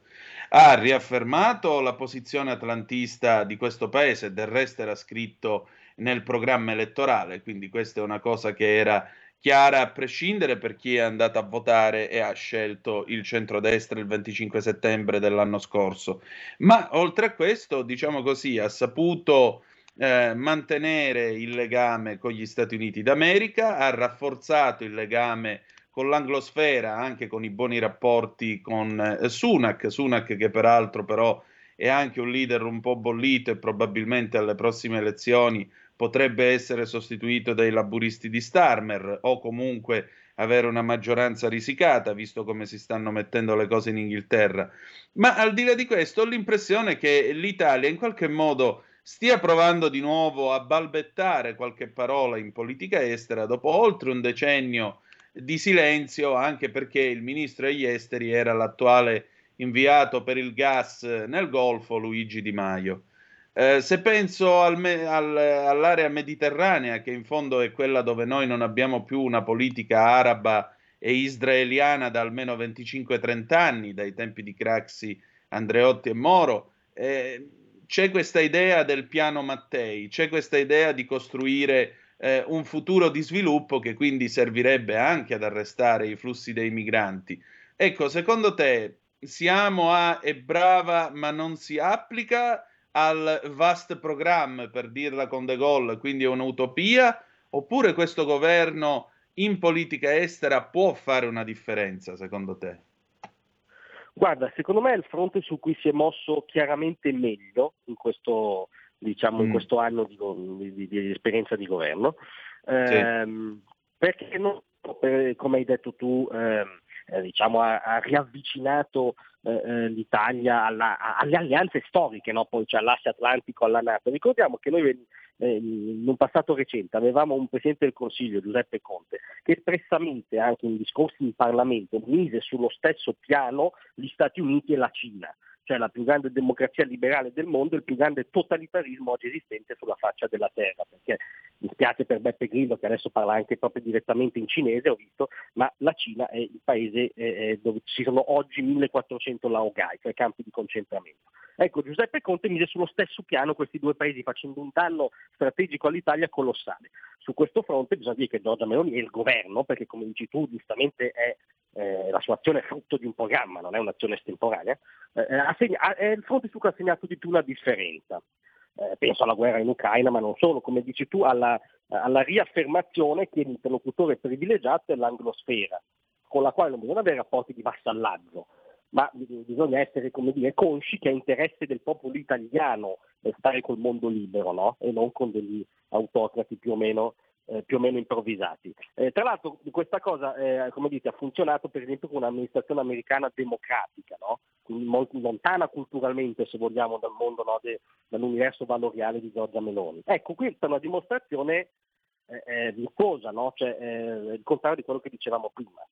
S3: ha riaffermato la posizione atlantista di questo paese, del resto era scritto nel programma elettorale, quindi questa è una cosa che era chiara a prescindere per chi è andato a votare e ha scelto il centrodestra il 25 settembre dell'anno scorso. Ma oltre a questo, diciamo così, ha saputo eh, mantenere il legame con gli Stati Uniti d'America, ha rafforzato il legame con l'anglosfera, anche con i buoni rapporti con eh, Sunak, Sunak che peraltro però è anche un leader un po' bollito e probabilmente alle prossime elezioni potrebbe essere sostituito dai laburisti di Starmer o comunque avere una maggioranza risicata, visto come si stanno mettendo le cose in Inghilterra. Ma al di là di questo ho l'impressione che l'Italia in qualche modo stia provando di nuovo a balbettare qualche parola in politica estera dopo oltre un decennio di silenzio, anche perché il ministro degli esteri era l'attuale inviato per il gas nel Golfo, Luigi Di Maio. Eh, se penso al me- al, all'area mediterranea, che in fondo è quella dove noi non abbiamo più una politica araba e israeliana da almeno 25-30 anni, dai tempi di Craxi, Andreotti e Moro, eh, c'è questa idea del piano Mattei, c'è questa idea di costruire eh, un futuro di sviluppo che quindi servirebbe anche ad arrestare i flussi dei migranti. Ecco, secondo te siamo a è brava ma non si applica al vast programma, per dirla con De Gaulle, quindi è un'utopia, oppure questo governo in politica estera può fare una differenza, secondo te?
S7: Guarda, secondo me è il fronte su cui si è mosso chiaramente meglio in questo, diciamo, mm. in questo anno di, di, di, esperienza di governo, ehm, sì. perché non, come hai detto tu, ehm, eh, diciamo, ha, ha, riavvicinato eh, eh l'Italia alla, alle alleanze storiche, no? poi c'è l'asse atlantico alla Nato. Ricordiamo che noi eh, in un passato recente avevamo un Presidente del Consiglio, Giuseppe Conte, che espressamente anche in discorsi in Parlamento mise sullo stesso piano gli Stati Uniti e la Cina cioè la più grande democrazia liberale del mondo, il più grande totalitarismo oggi esistente sulla faccia della terra, perché mi spiace per Beppe Grillo che adesso parla anche proprio direttamente in cinese, ho visto, ma la Cina è il paese eh, dove ci sono oggi 1400 laogai, cioè campi di concentramento. Ecco, Giuseppe Conte mise sullo stesso piano questi due paesi facendo un danno strategico all'Italia colossale. Su questo fronte bisogna dire che Giorgia Meloni e il governo, perché come dici tu giustamente è eh, la sua azione è frutto di un programma, non è un'azione estemporanea, eh, assegna, è il fronte su cui ha segnato di più la differenza. Eh, penso alla guerra in Ucraina, ma non solo, come dici tu, alla, alla riaffermazione che l'interlocutore privilegiato è l'anglosfera, con la quale non bisogna avere rapporti di vassallaggio, ma bisogna essere come dire, consci che è interesse del popolo italiano stare col mondo libero no? e non con degli autocrati più o meno eh, più o meno improvvisati. Eh, tra l'altro questa cosa eh, come dite, ha funzionato per esempio con un'amministrazione americana democratica, no? quindi molto lontana culturalmente se vogliamo dal mondo, no? De, dall'universo valoriale di Giorgia Meloni. Ecco, questa è una dimostrazione eh, virtuosa, no? cioè, il contrario di quello che dicevamo prima.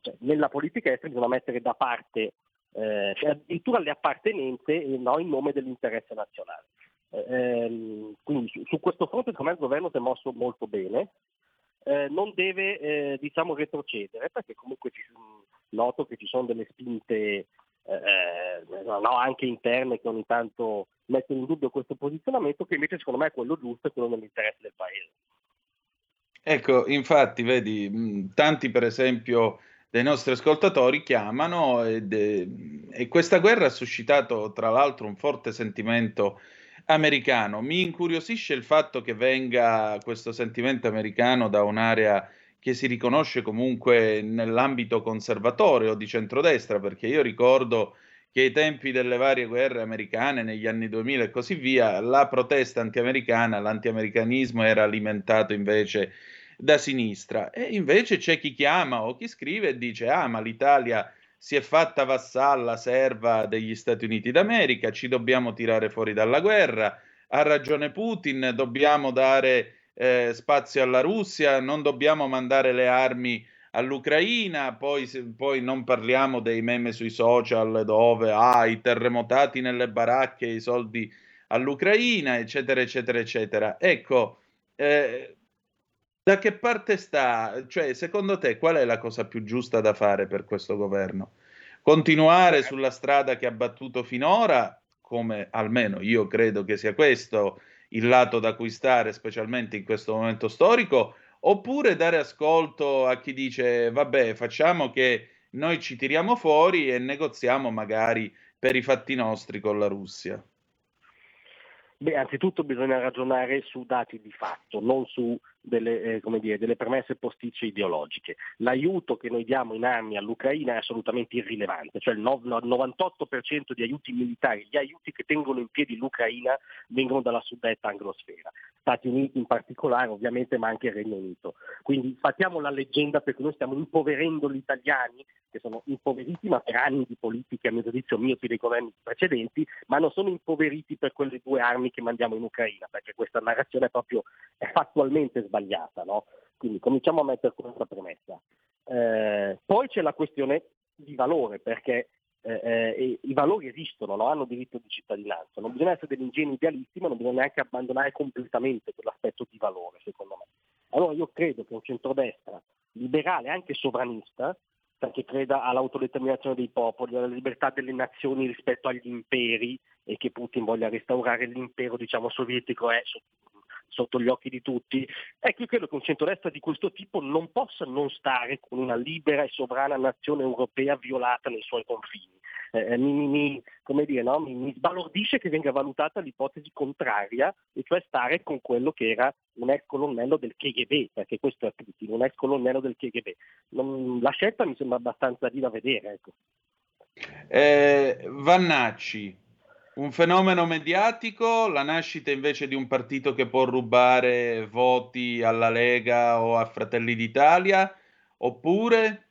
S7: Cioè, nella politica estera bisogna mettere da parte cioè, addirittura le appartenenze in nome dell'interesse nazionale. Eh, quindi su, su, questo fronte secondo me il governo si è mosso molto bene, eh, non deve eh, diciamo retrocedere perché comunque ci, noto che ci sono delle spinte eh, no, anche interne che ogni tanto mettono in dubbio questo posizionamento che invece secondo me è quello giusto e quello nell'interesse del paese.
S3: Ecco, infatti, vedi, tanti per esempio dei nostri ascoltatori chiamano ed, e questa guerra ha suscitato tra l'altro un forte sentimento americano. Mi incuriosisce il fatto che venga questo sentimento americano da un'area che si riconosce comunque nell'ambito conservatore o di centrodestra, perché io ricordo che ai tempi delle varie guerre americane, negli anni 2000 e così via, la protesta antiamericana, l'antiamericanismo era alimentato invece da sinistra. E invece c'è chi chiama o chi scrive e dice: Ah, ma l'Italia si è fatta vassalla serva degli Stati Uniti d'America, ci dobbiamo tirare fuori dalla guerra, ha ragione Putin, dobbiamo dare eh, spazio alla Russia, non dobbiamo mandare le armi all'Ucraina, poi, poi, non parliamo dei meme sui social dove ah, i terremotati nelle baracche, i soldi all'Ucraina, eccetera, eccetera, eccetera. Ecco, eh, da che parte sta? Cioè, secondo te, qual è la cosa più giusta da fare per questo governo? Continuare sulla strada che ha battuto finora, come almeno io credo che sia questo il lato da cui stare, specialmente in questo momento storico, oppure dare ascolto a chi dice vabbè, facciamo che noi ci tiriamo fuori e negoziamo magari per i fatti nostri con la Russia?
S7: Beh, anzitutto bisogna ragionare su dati di fatto, non su delle, eh, dire, delle, premesse posticce ideologiche. L'aiuto che noi diamo in armi all'Ucraina è assolutamente irrilevante, cioè il 98% di aiuti militari, gli aiuti che tengono in piedi l'Ucraina vengono dalla suddetta anglosfera. Stati Uniti in particolare ovviamente, ma anche il Regno Unito. Quindi fattiamo la leggenda perché noi stiamo impoverendo gli italiani, che sono impoveriti ma per anni di politiche, a mio giudizio miopi dei governi precedenti, ma non sono impoveriti per quelle due armi che mandiamo in Ucraina, perché questa narrazione è proprio è fattualmente sbagliata sbagliata. No? Quindi cominciamo a mettere questa premessa. Eh, poi c'è la questione di valore, perché eh, eh, i valori esistono, no? hanno diritto di cittadinanza. Non bisogna essere degli ingenui idealisti, ma non bisogna neanche abbandonare completamente quell'aspetto di valore, secondo me. Allora io credo che un centrodestra liberale, anche sovranista, perché creda all'autodeterminazione dei popoli, alla libertà delle nazioni rispetto agli imperi e che Putin voglia restaurare l'impero diciamo, sovietico è sotto gli occhi di tutti. Ecco, io credo che un centrodestra di questo tipo non possa non stare con una libera e sovrana nazione europea violata nei suoi confini. Eh, eh mi, mi, dire, no? mi, mi, sbalordisce che venga valutata l'ipotesi contraria, e cioè stare con quello che era un ex colonnello del KGB, perché questo è Putin, un ex colonnello del KGB. Non, la scelta mi sembra abbastanza di da vedere. Ecco.
S3: Eh, Vannacci, un fenomeno mediatico, la nascita invece di un partito che può rubare voti alla Lega o a Fratelli d'Italia, oppure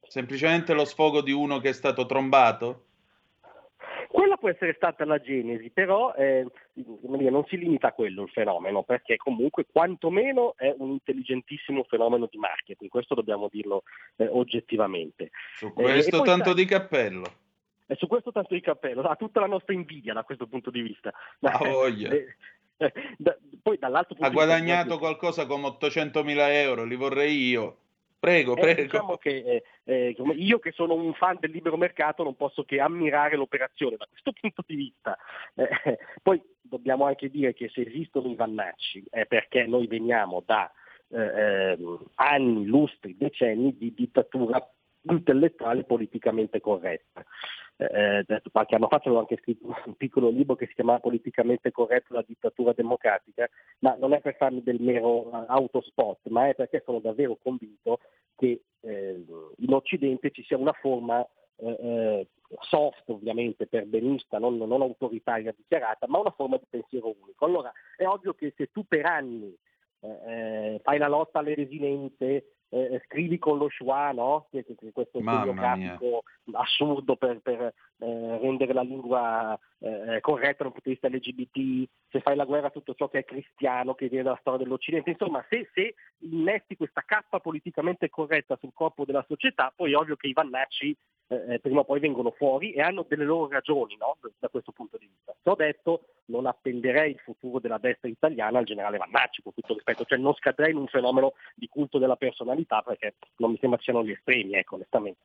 S3: semplicemente lo sfogo di uno che è stato trombato?
S7: Quella può essere stata la genesi, però eh, non si limita a quello il fenomeno, perché comunque quantomeno è un intelligentissimo fenomeno di marketing, questo dobbiamo dirlo eh, oggettivamente.
S3: Su questo eh, tanto sai, di cappello.
S7: E su questo tanto di cappello, ha tutta la nostra invidia da questo punto di vista. [laughs]
S3: Ah, voglia.
S7: Eh, eh, da, poi dall'altro
S3: punto ha guadagnato vista, qualcosa come 800 mila euro, li vorrei io. Prego,
S7: eh,
S3: prego.
S7: Diciamo che eh, eh, io che sono un fan del libero mercato non posso che ammirare l'operazione da questo [laughs] punto di vista. Eh, poi dobbiamo anche dire che se esistono i vannacci è perché noi veniamo da ehm, anni, lustri, decenni di dittatura intellettuale politicamente corretta eh, qualche anno fa avevo anche scritto [laughs] un piccolo libro che si chiamava Politicamente corretto la dittatura democratica, ma non è per farmi del mero eh, autospot, ma è perché sono davvero convinto che eh, in Occidente ci sia una forma eh, eh soft ovviamente per benista, non, non, autoritaria dichiarata, ma una forma di pensiero unico. Allora è ovvio che se tu per anni eh, fai la lotta alle desinenze, eh, scrivi con lo schwa, no? Che, che, che questo segno grafico assurdo per, per eh, rendere la lingua eh, corretta dal punto di vista LGBT, se fai la guerra a tutto ciò che è cristiano, che viene dalla storia dell'Occidente, insomma se, se innesti questa cappa politicamente corretta sul corpo della società, poi è ovvio che i vannacci eh, prima o poi vengono fuori e hanno delle loro ragioni no? da questo punto di vista. Ciò detto, non appenderei il futuro della destra italiana al generale Vannacci, con tutto rispetto, cioè non scadrei in un fenomeno di culto della personalità perché non mi sembra che siano gli estremi, ecco, onestamente.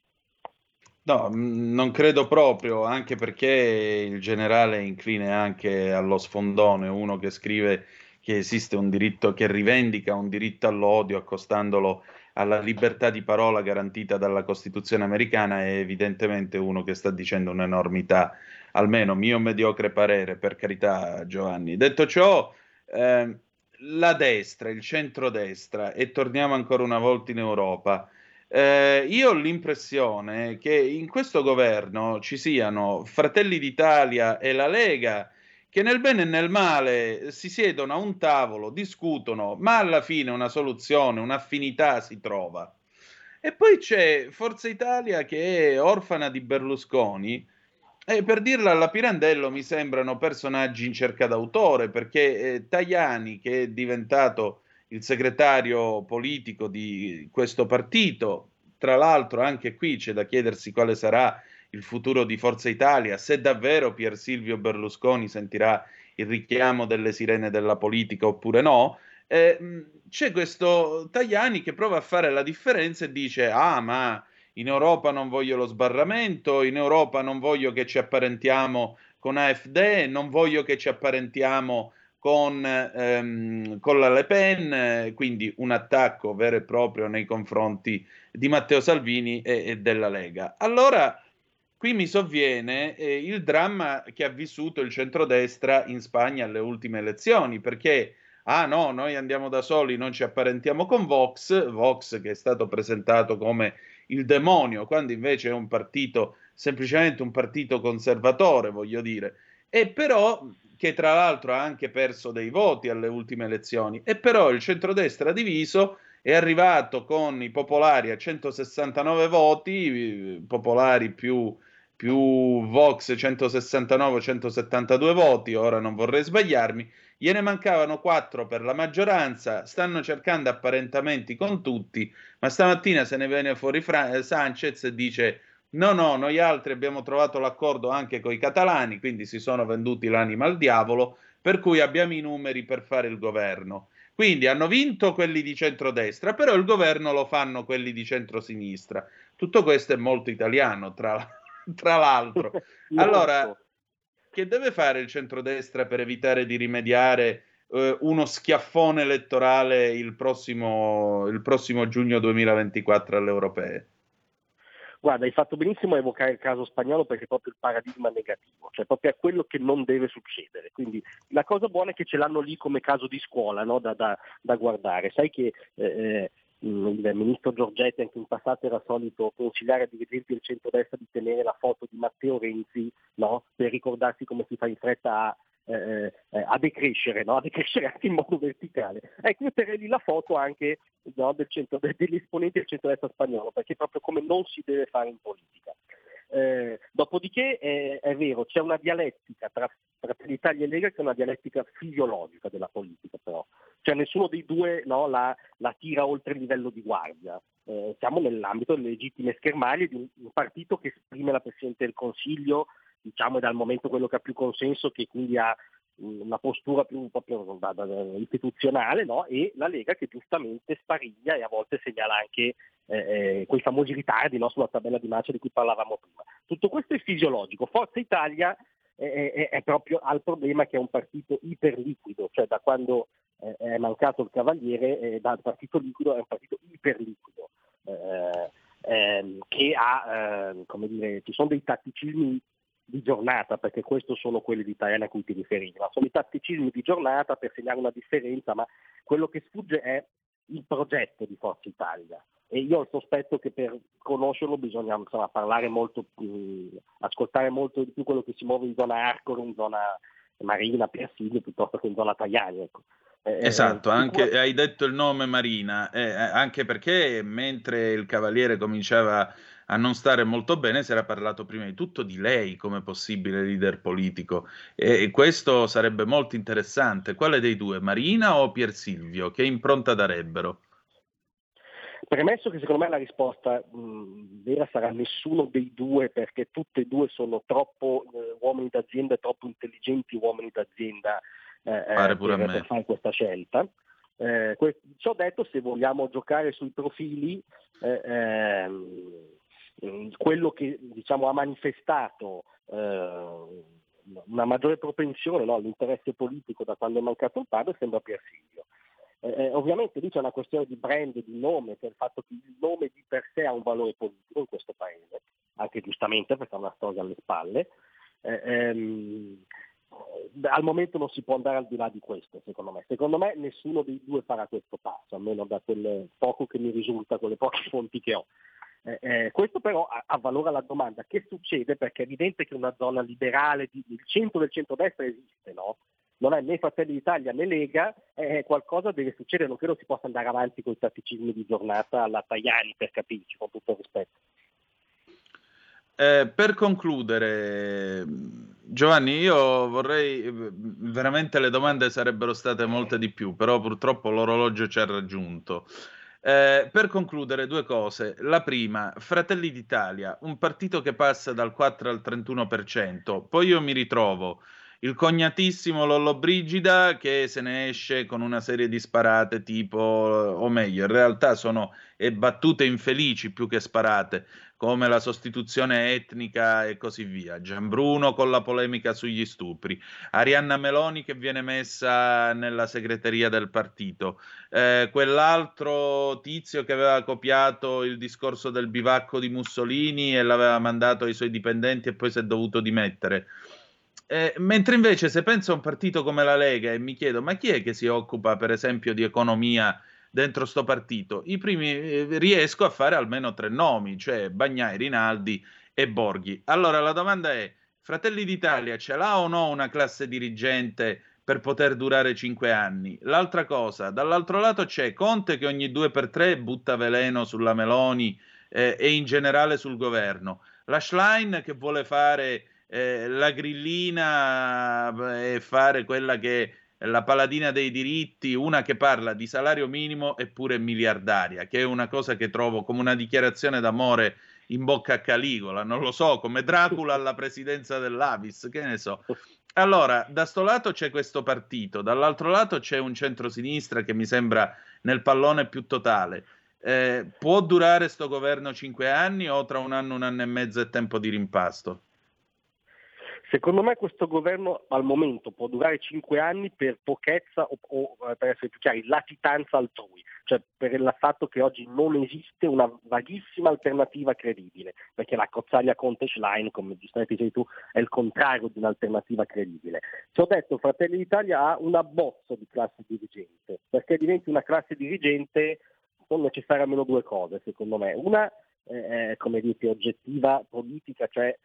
S3: No, non credo proprio, anche perché il generale incline anche allo sfondone, uno che scrive che esiste un diritto, che rivendica un diritto all'odio accostandolo alla libertà di parola garantita dalla Costituzione americana è evidentemente uno che sta dicendo un'enormità, almeno mio mediocre parere, per carità Giovanni. Detto ciò, eh, la destra, il centrodestra, e torniamo ancora una volta in Europa, eh, io ho l'impressione che in questo governo ci siano Fratelli d'Italia e la Lega che nel bene e nel male si siedono a un tavolo, discutono, ma alla fine una soluzione, un'affinità si trova. E poi c'è Forza Italia che è orfana di Berlusconi, e per dirla alla Pirandello mi sembrano personaggi in cerca d'autore, perché eh, Tajani, che è diventato il segretario politico di questo partito, tra l'altro anche qui c'è da chiedersi quale sarà il futuro di Forza Italia, se davvero Pier Silvio Berlusconi sentirà il richiamo delle sirene della politica oppure no, eh, c'è questo Tajani che prova a fare la differenza e dice ah ma in Europa non voglio lo sbarramento, in Europa non voglio che ci apparentiamo con AFD, non voglio che ci apparentiamo con, ehm, con, la Le Pen, quindi un attacco vero e proprio nei confronti di Matteo Salvini e, e della Lega. Allora, Qui mi sovviene eh, il dramma che ha vissuto il centrodestra in Spagna alle ultime elezioni, perché ah no, noi andiamo da soli, non ci apparentiamo con Vox, Vox che è stato presentato come il demonio, quando invece è un partito, semplicemente un partito conservatore, voglio dire, e però che tra l'altro ha anche perso dei voti alle ultime elezioni, e però il centrodestra diviso è arrivato con i popolari a 169 voti, popolari più più Vox 169-172 voti, ora non vorrei sbagliarmi, gliene mancavano 4 per la maggioranza, stanno cercando apparentamenti con tutti, ma stamattina se ne viene fuori Fra- eh, Sanchez e dice no, no, noi altri abbiamo trovato l'accordo anche con i catalani, quindi si sono venduti l'anima al diavolo, per cui abbiamo i numeri per fare il governo. Quindi hanno vinto quelli di centrodestra, però il governo lo fanno quelli di centrosinistra. Tutto questo è molto italiano, tra tra l'altro. [laughs] Allora, che deve fare il centrodestra per evitare di rimediare eh, uno schiaffone elettorale il prossimo, il prossimo giugno 2024 alle europee?
S7: Guarda, hai fatto benissimo a evocare il caso spagnolo perché è proprio il paradigma negativo, cioè proprio è quello che non deve succedere. Quindi la cosa buona è che ce l'hanno lì come caso di scuola no? da, da, da, guardare. Sai che eh, eh il ministro Giorgetti anche in passato era solito consigliare a dirigenti del centro-destra di tenere la foto di Matteo Renzi no? per ricordarsi come si fa in fretta a, eh, eh, a decrescere, no? a decrescere anche in modo verticale. Ecco, io terrei lì la foto anche no, del centro, degli esponenti del centro-destra spagnolo, perché proprio come non si deve fare in politica. Eh, dopodiché è, è, vero, c'è una dialettica tra Fratelli Italia e Lega che è una dialettica fisiologica della politica però, cioè nessuno dei due no, la, la, tira oltre il livello di guardia. Eh, siamo nell'ambito delle legittime schermaglie di un, un, partito che esprime la Presidente del Consiglio, diciamo è dal momento quello che ha più consenso, che quindi ha una postura più proprio istituzionale no? e la Lega che giustamente spariglia e a volte segnala anche eh, eh, quei famosi ritardi no? sulla tabella di marcia di cui parlavamo prima. Tutto questo è fisiologico. Forza Italia è, è, è proprio al problema che è un partito iperliquido, cioè da quando eh, è mancato il Cavaliere eh, dal partito liquido è un partito iperliquido. Eh, ehm, che ha, ehm, come dire, ci sono dei tatticismi di giornata, perché questi sono quelli di Italiana a cui ti riferivi, ma sono i tatticismi di giornata per segnare una differenza, ma quello che sfugge è il progetto di Forza Italia. E io ho il sospetto che per conoscerlo bisogna insomma, parlare molto più, ascoltare molto di più quello che si muove in zona Arcore, in zona Marina, Persiglio, piuttosto che in zona Tajani. Ecco. Eh,
S3: Esatto,
S7: eh,
S3: anche, hai detto il nome Marina, eh, eh, anche perché mentre il Cavaliere cominciava a non stare molto bene, si era parlato prima di tutto di lei come possibile leader politico e, e questo sarebbe molto interessante. Quale dei due, Marina o Pier Silvio? Che impronta darebbero?
S7: Premesso che secondo me la risposta mh, vera sarà nessuno dei due perché tutte e due sono troppo eh, uomini d'azienda, troppo intelligenti uomini d'azienda eh,
S3: a
S7: per, fare questa scelta. Eh, que- ciò detto, se vogliamo giocare sui profili, eh, ehm, quello che diciamo, ha manifestato eh, una maggiore propensione no, all'interesse politico da quando è mancato il padre sembra Pier Silvio. Eh, ovviamente lì c'è una questione di brand, di nome, per il fatto che il nome di per sé ha un valore politico in questo paese, anche giustamente perché ha una storia alle spalle. Eh, ehm, al momento non si può andare al di là di questo, secondo me. Secondo me nessuno dei due farà questo passo, almeno da quel poco che mi risulta, con le poche [laughs] fonti che ho. Eh, eh, questo però avvalora la domanda che succede perché è evidente che una zona liberale, di, il centro del centrodestra esiste, no? non è né Fratelli d'Italia né Lega, eh, qualcosa deve succedere, non credo si possa andare avanti con i tatticismi di giornata alla Tajani per capirci, con tutto il rispetto.
S3: Eh, per concludere, Giovanni, io vorrei veramente le domande sarebbero state molte di più, però purtroppo l'orologio ci ha raggiunto. Eh, per concludere, due cose. La prima, Fratelli d'Italia, un partito che passa dal 4 al 31%, poi io mi ritrovo il cognatissimo Lollobrigida che se ne esce con una serie di sparate tipo, o meglio, in realtà sono e battute infelici più che sparate, come la sostituzione etnica e così via. Gianbruno con la polemica sugli stupri, Arianna Meloni che viene messa nella segreteria del partito, eh, quell'altro tizio che aveva copiato il discorso del bivacco di Mussolini e l'aveva mandato ai suoi dipendenti e poi si è dovuto dimettere. Eh, mentre invece se penso a un partito come la Lega e mi chiedo ma chi è che si occupa per esempio di economia dentro sto partito, i primi eh, riesco a fare almeno tre nomi, cioè Bagnai, Rinaldi e Borghi. Allora la domanda è, Fratelli d'Italia ce l'ha o no una classe dirigente per poter durare cinque anni? L'altra cosa, dall'altro lato c'è Conte che ogni due per tre butta veleno sulla Meloni eh, e in generale sul governo. La Schlein che vuole fare eh, la grillina e fare quella che la paladina dei diritti, una che parla di salario minimo eppure miliardaria, che è una cosa che trovo come una dichiarazione d'amore in bocca a Caligola, non lo so, come Dracula alla presidenza dell'Avis, che ne so. Allora, da sto lato c'è questo partito, dall'altro lato c'è un centrosinistra che mi sembra nel pallone più totale. Eh, può durare sto governo cinque anni o tra un anno, un anno e mezzo è tempo di rimpasto?
S7: Secondo me questo governo al momento può durare cinque anni per pochezza o, o per essere più chiari, latitanza altrui, cioè per il fatto che oggi non esiste una vaghissima alternativa credibile, perché la cozzaglia Conte Schlein, come giustamente dicevi tu, è il contrario di un'alternativa credibile. Ci ho detto, Fratelli d'Italia ha un abbozzo di classe dirigente, perché diventi una classe dirigente sono necessarie almeno due cose, secondo me. Una è, come dite, oggettiva politica, cioè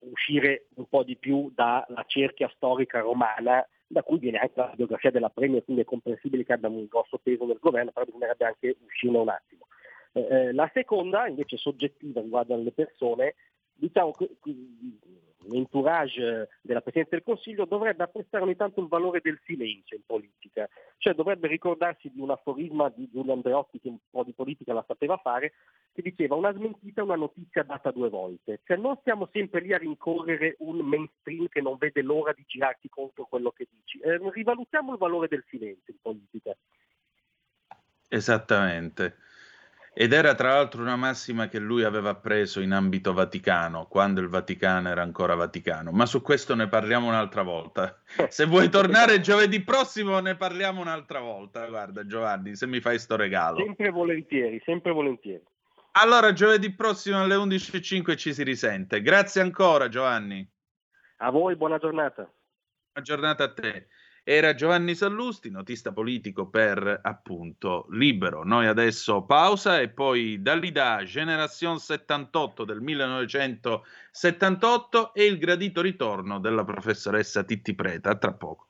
S7: uscire un po' di più dalla cerchia storica romana da cui viene anche la biografia della Premier, quindi è comprensibile che abbia un grosso peso nel governo, però bisognerebbe anche uscirne un attimo. Eh, eh la seconda, invece soggettiva, riguarda le persone, diciamo l'entourage della Presidenza del Consiglio dovrebbe apprezzare ogni tanto il valore del silenzio in politica, cioè dovrebbe ricordarsi di un aforisma di Giulio Andreotti che un po' di politica la sapeva fare, che diceva una smentita è una notizia data due volte, cioè non stiamo sempre lì a rincorrere un mainstream che non vede l'ora di girarti contro quello che dici, eh, rivalutiamo il valore del silenzio in politica.
S3: Esattamente. Ed era tra l'altro una massima che lui aveva preso in ambito Vaticano, quando il Vaticano era ancora Vaticano. Ma su questo ne parliamo un'altra volta. Se vuoi tornare giovedì prossimo ne parliamo un'altra volta. Guarda Giovanni, se mi fai sto regalo.
S7: Sempre volentieri, sempre volentieri.
S3: Allora giovedì prossimo alle 11.05 ci si risente. Grazie ancora Giovanni.
S7: A voi, buona giornata.
S3: Buona giornata a te. Era Giovanni Sallusti, notista politico per appunto Libero. Noi adesso pausa e poi Dalida Generation 78 del 1978 e il gradito ritorno della professoressa Titti Preta. Tra poco.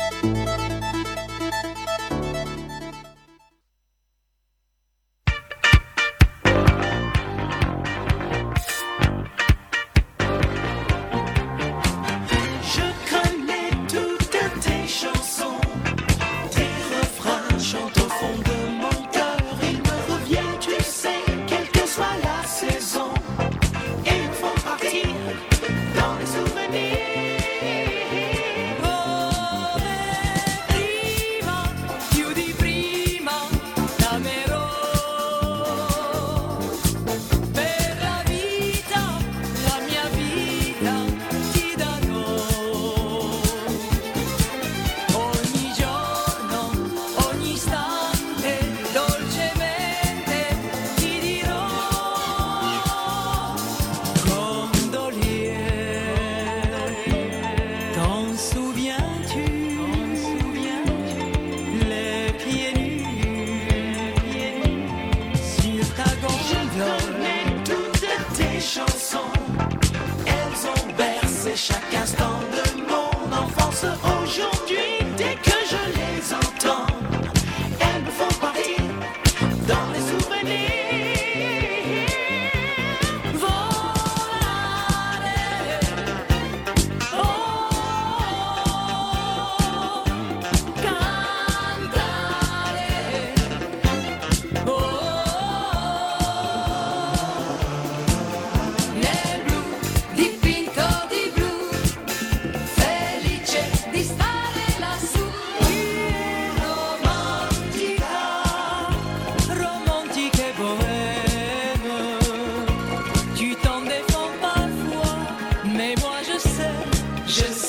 S8: Je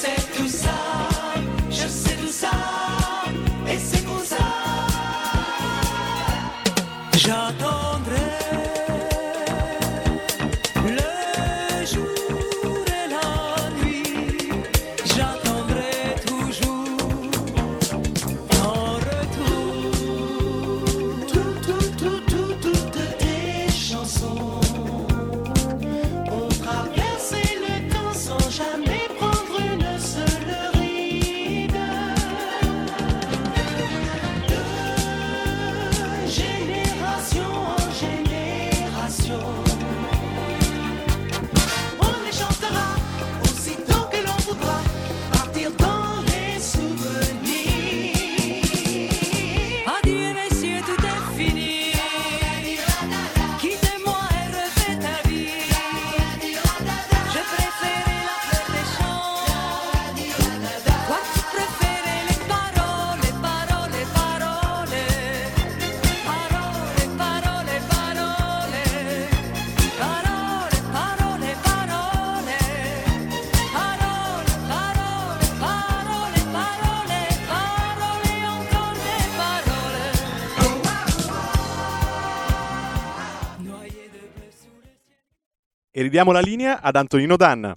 S2: ridiamo la linea ad Antonino Danna.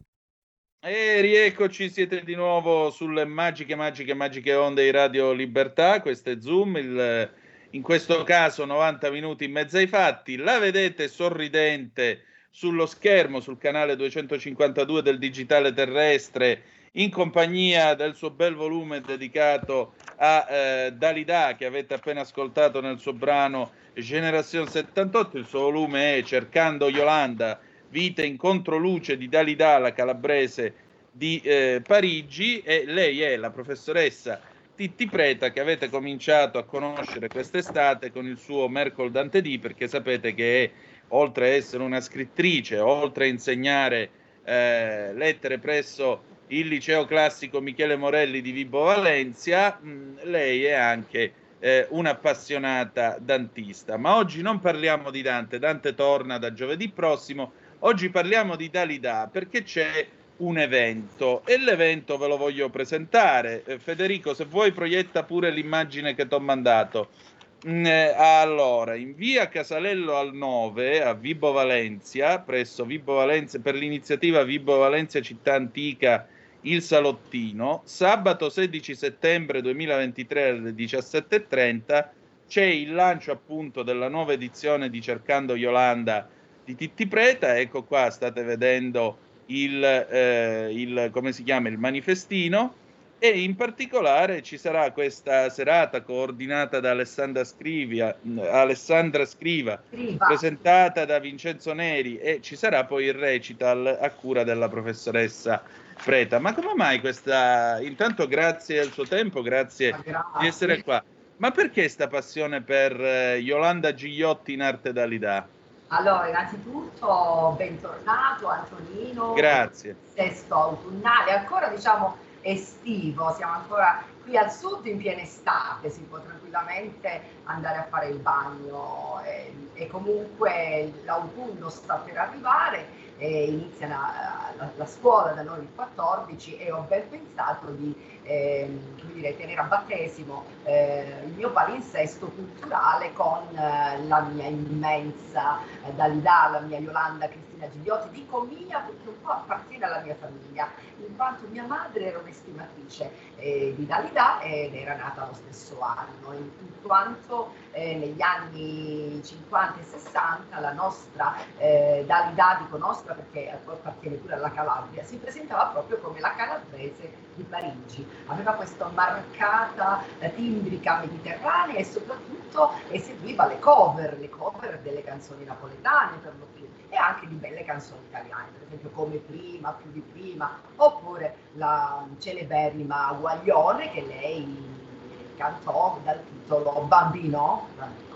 S3: E rieccoci, siete di nuovo sulle magiche, magiche, magiche onde di Radio Libertà. Questo è Zoom, il- in questo caso 90 minuti in mezzo ai fatti. La vedete sorridente sullo schermo sul canale 252 del digitale terrestre in compagnia del suo bel volume dedicato a eh, Dalida che avete appena ascoltato nel suo brano Generazione 78. Il suo volume è Cercando Yolanda, vita in controluce di Dalida, la calabrese di eh, Parigi e lei è la professoressa Titti Preta che avete cominciato a conoscere quest'estate con il suo Mercol Dante D perché sapete che è, oltre a essere una scrittrice, oltre a insegnare eh, lettere presso il liceo classico Michele Morelli di Vibo Valencia, mh, lei è anche eh, un'appassionata dantista. Ma oggi non parliamo di Dante, Dante torna da giovedì prossimo, oggi parliamo di Dalida perché c'è un evento e l'evento ve lo voglio presentare. Eh, Federico, se vuoi proietta pure l'immagine che ti ho mandato. Mm, eh, allora, in via Casalello al 9 a Vibo Valencia, presso Vibo Valencia, per l'iniziativa Vibo Valencia Città Antica il salottino, sabato 16 settembre 2023 alle 17.30 c'è il lancio appunto della nuova edizione di Cercando Yolanda di Titti Preta, ecco qua state vedendo il, eh, il, come si chiama, il manifestino e in particolare ci sarà questa serata coordinata da Alessandra, Scrivia, Alessandra Scriva, Scriva, presentata da Vincenzo Neri e ci sarà poi il recital a cura della professoressa Preta. Ma come mai questa... Intanto grazie al suo tempo, grazie, grazie. di essere qua. Ma perché questa passione per eh, Yolanda Gigliotti in arte Dalida?
S9: Allora, innanzitutto bentornato Antonino.
S3: Grazie.
S9: Sesto autunnale, ancora diciamo estivo, siamo ancora qui al sud in piena estate, si può tranquillamente andare a fare il bagno e, e comunque l'autunno sta per arrivare inizia la, la, la, scuola da noi il 14 e ho ben pensato di eh, dire, tenere a battesimo eh, il mio palinsesto culturale con eh, la mia immensa eh, Dalida, la mia Yolanda Cristina Gigliotti, dico mia perché un po' appartiene alla mia famiglia, in quanto mia madre era un'estimatrice eh, di Dalida ed era nata lo stesso anno, in quanto eh, negli anni 50 e 60 la nostra eh, Dalida, dico nostra perché appartiene pure alla Calabria, si presentava proprio come la calabrese di Parigi, aveva questa marcata timbrica mediterranea e soprattutto eseguiva le cover, le cover delle canzoni napoletane per lo più e anche di belle canzoni italiane, per esempio come prima, più di prima, oppure la celeberrima Guaglione che lei cantò dal titolo Bambino,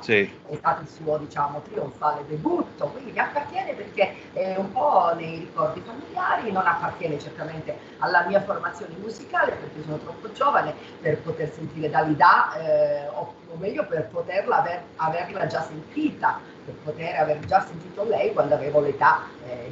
S3: sì.
S9: è stato il suo diciamo trionfale debutto, quindi mi appartiene perché è un po' nei ricordi familiari, non appartiene certamente alla mia formazione musicale perché sono troppo giovane per poter sentire Dalida eh, o, o, meglio per poterla aver, averla già sentita, per poter aver già sentito lei quando avevo l'età eh,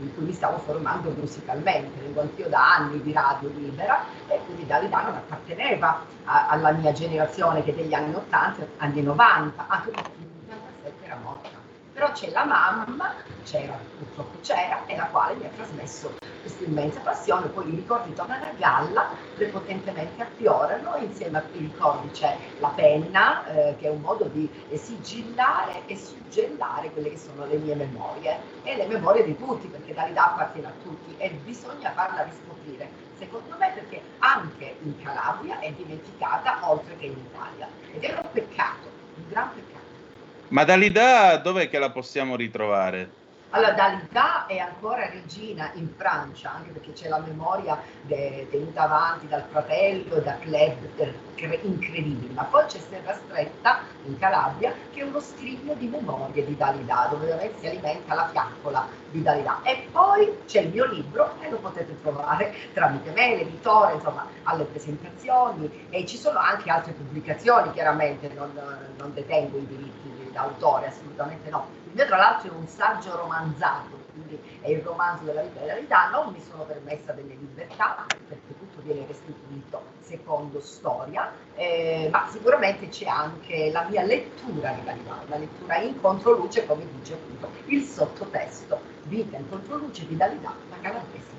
S9: in cui mi stavo formando musicalmente, vengo anch'io da anni di radio libera e quindi Dalida non apparteneva a, alla mia generazione che degli anni 80, anni 90, anche perché nel 97 era morta. Però c'è la mamma, c'era, purtroppo c'era, e la quale mi ha trasmesso questa immensa passione, poi i ricordi tornano a galla, prepotentemente affiorano, insieme a quei ricordi c'è la penna, eh, che è un modo di sigillare e suggellare quelle che sono le mie memorie e le memorie di tutti, perché Dalida appartiene a tutti e bisogna farla riscoprire, secondo me perché anche in Calabria è dimenticata oltre che in Italia ed è un peccato, un gran peccato.
S3: Ma Dalida dov'è che la possiamo ritrovare?
S9: Allora, Dalida è ancora regina in Francia, anche perché c'è la memoria de, tenuta avanti dal fratello e da club incredibili, ma poi c'è Serra Stretta in Calabria che è uno scrigno di memorie di Dalida, dove si alimenta la fiaccola di Dalida. E poi c'è il mio libro e lo potete trovare tramite me, l'editore, insomma, alle presentazioni e ci sono anche altre pubblicazioni, chiaramente non, non detengo i diritti d'autore, assolutamente no. Il mio tra l'altro è un saggio romanzato, quindi è il romanzo della vita e della verità, non mi sono permessa delle libertà perché tutto viene restituito secondo storia, eh, ma sicuramente c'è anche la mia lettura di Galileo, la lettura in controluce, come dice appunto il sottotesto, vita in controluce di la calabrese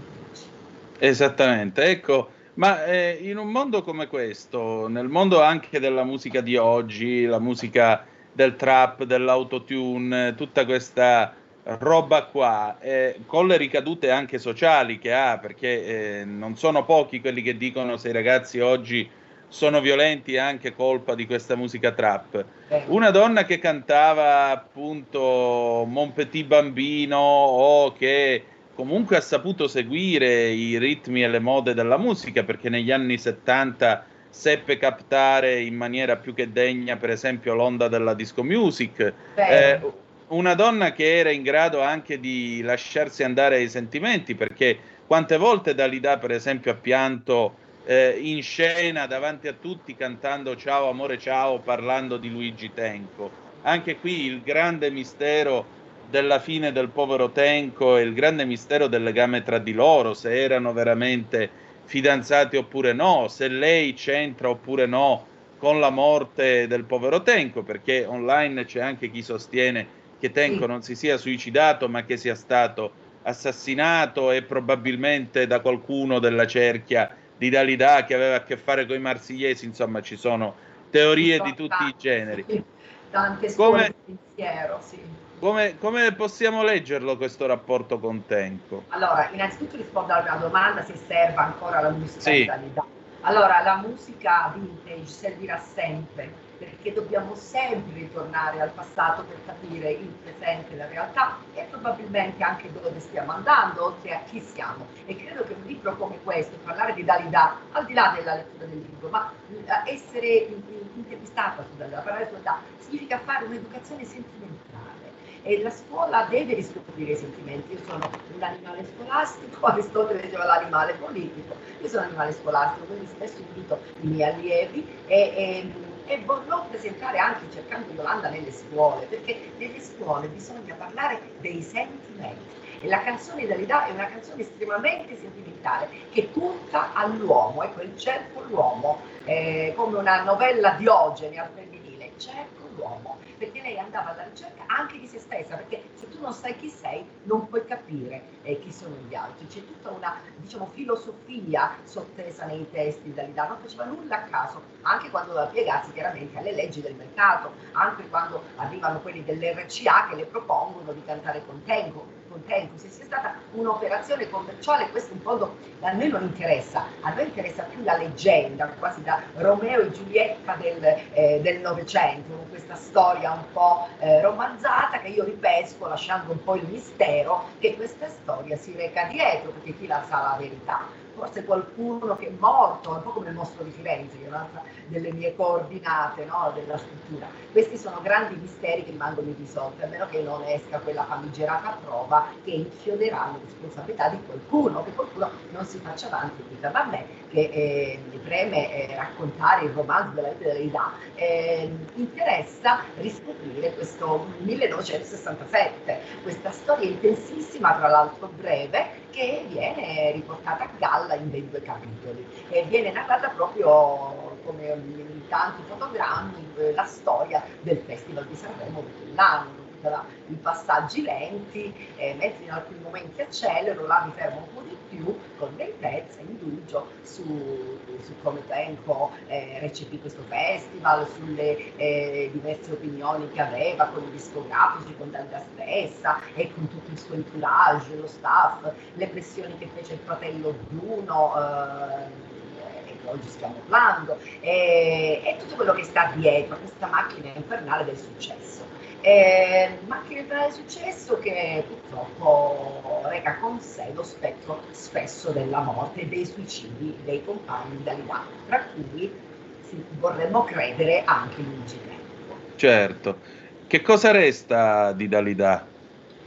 S3: Esattamente, ecco, ma eh, in un mondo come questo, nel mondo anche della musica di oggi, la musica del trap, dell'autotune, tutta questa roba qua, eh, con le ricadute anche sociali che ha, perché eh, non sono pochi quelli che dicono se i ragazzi oggi sono violenti è anche colpa di questa musica trap. Una donna che cantava appunto Mon Petit Bambino o che comunque ha saputo seguire i ritmi e le mode della musica, perché negli anni 70 seppe captare in maniera più che degna, per esempio, l'onda della disco music. Eh, una donna che era in grado anche di lasciarsi andare ai sentimenti, perché quante volte Dalida, per esempio, ha pianto eh, in scena davanti a tutti cantando Ciao amore ciao, parlando di Luigi Tenco. Anche qui il grande mistero della fine del povero Tenco e il grande mistero del legame tra di loro, se erano veramente fidanzati oppure no, se lei c'entra oppure no con la morte del povero Tenco, perché online c'è anche chi sostiene che Tenco non si sia suicidato, ma che sia stato assassinato e probabilmente da qualcuno della cerchia di Dalida che aveva a che fare con i marsigliesi, insomma ci sono teorie di tutti i generi.
S9: Tante scuole come, di pensiero, sì.
S3: Come, come, possiamo leggerlo questo rapporto con Tenco?
S9: Allora, innanzitutto rispondo alla domanda se serve ancora la musica sì. di Dalida. Allora, la musica vintage servirà sempre perché dobbiamo sempre ritornare al passato per capire il presente, la realtà e probabilmente anche dove stiamo andando, oltre a chi siamo. E credo che un libro come questo, parlare di Dalida, al di là della lettura del libro, ma eh, essere intervistata su Dalida, parlare su Dalida, significa fare un'educazione sentimentale e la scuola deve riscoprire i sentimenti. Io sono un animale scolastico, [laughs] Aristotele diceva l'animale politico, io sono un animale scolastico, quindi spesso invito i miei allievi e, e, e vorrò presentare anche cercando Yolanda nelle scuole, perché nelle scuole bisogna parlare dei sentimenti. E la canzone d'Alida è una canzone estremamente sentimentale che punta all'uomo, ecco, il cerco l'uomo, eh, come una novella Diogene al femminile, cerco l'uomo perché lei andava alla ricerca anche di se stessa, perché se tu non sai chi sei non puoi capire eh, chi sono gli altri. C'è tutta una diciamo, filosofia sottesa nei testi Dalida, non faceva nulla a caso, anche quando doveva piegarsi chiaramente alle leggi del mercato, anche quando arrivano quelli dell'RCA che le propongono di cantare con Tengo contento, se sia stata un'operazione commerciale, questo in fondo a noi non interessa, a noi interessa più la leggenda, quasi da Romeo e Giulietta del Novecento, eh, questa storia un po' eh, romanzata che io ripesco lasciando un po' il mistero che questa storia si reca dietro, perché chi la sa la verità forse qualcuno che è morto, un po' come il mostro di Firenze, che è un'altra delle mie coordinate no, della struttura. Questi sono grandi misteri che rimangono irrisolti, a meno che non esca quella famigerata prova che inchioderà la responsabilità di qualcuno, che qualcuno non si faccia avanti e dica, vabbè, che eh, mi preme eh, raccontare il romanzo della vita dell'età, eh, interessa riscoprire questo 1967, questa storia intensissima, tra l'altro breve, che viene riportata a galla in ben due capitoli. E viene narrata proprio come in tanti fotogrammi la storia del Festival di Sanremo di quell'anno i passaggi lenti, eh, mentre in alcuni momenti accelero, là mi fermo un po' di più con dei pezzi, indugio su, su come Tempo eh, recepì questo festival, sulle eh, diverse opinioni che aveva con i discografici, con Dalda stessa e con tutto il suo entourage, lo staff, le pressioni che fece il fratello Bruno eh, oggi stiamo parlando, e, e, tutto quello che sta dietro a questa macchina infernale del successo. Eh, macchina infernale del successo che purtroppo reca con sé lo spettro spesso della morte e dei suicidi dei compagni di Dalida, tra cui vorremmo credere anche Luigi Tempo.
S3: Certo. Che cosa resta di Dalida?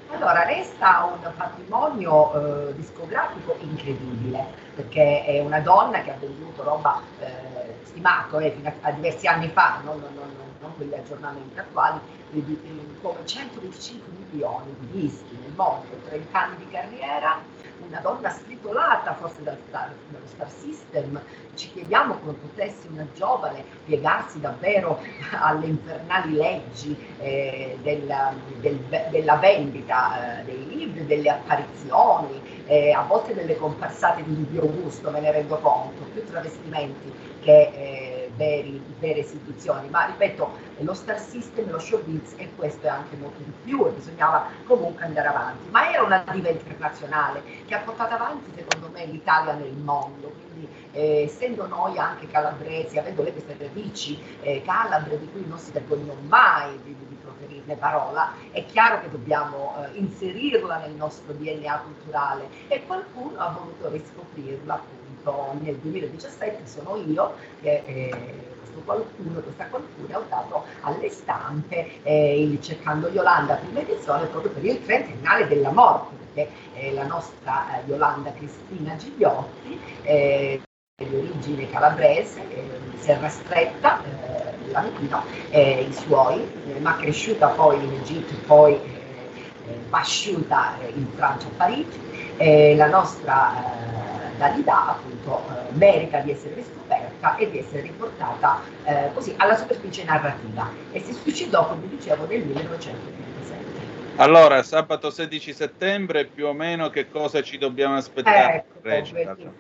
S9: Allora, resta un patrimonio eh, discografico incredibile, perché è una donna che ha venduto roba eh, stimato eh, fino a, a, diversi anni fa, non, non, non, non quegli aggiornamenti attuali, di, come 125 milioni di dischi nel mondo, 30 anni di carriera, una donna stritolata forse dal star, dallo Star System, ci chiediamo come potesse una giovane piegarsi davvero alle infernali leggi eh, della, del, della, vendita eh, dei libri, delle apparizioni, eh, a volte delle comparsate di dubbio gusto, me ne rendo conto, più travestimenti che eh, veri, vere istituzioni, ma ripeto, lo star system, lo showbiz e questo è anche molto di più e bisognava comunque andare avanti. Ma era una diva internazionale che ha portato avanti secondo me l'Italia nel mondo, quindi eh, essendo noi anche calabresi, avendo lei queste radici eh, calabre di cui non si vergognano mai di, di proferirne parola, è chiaro che dobbiamo eh, inserirla nel nostro DNA culturale. E qualcuno ha voluto riscoprirla appunto nel 2017, sono io che eh, qualcuno, questa qualcuno ha dato alle stampe eh, Cercando Yolanda, prima edizione, proprio per il trentennale della morte, perché eh, la nostra eh, Yolanda Cristina Gigliotti eh, di origine calabrese, eh, Serra Stretta, eh, Milano, eh, i suoi, eh, ma cresciuta poi in Egitto, poi pasciuta in Francia a Parigi. la nostra Dalida appunto merita di essere riscoperta e di essere riportata così alla superficie narrativa e si suicidò, come dicevo, nel 1937.
S3: Allora, sabato 16 settembre, più o meno che cosa ci dobbiamo aspettare?
S9: Ecco,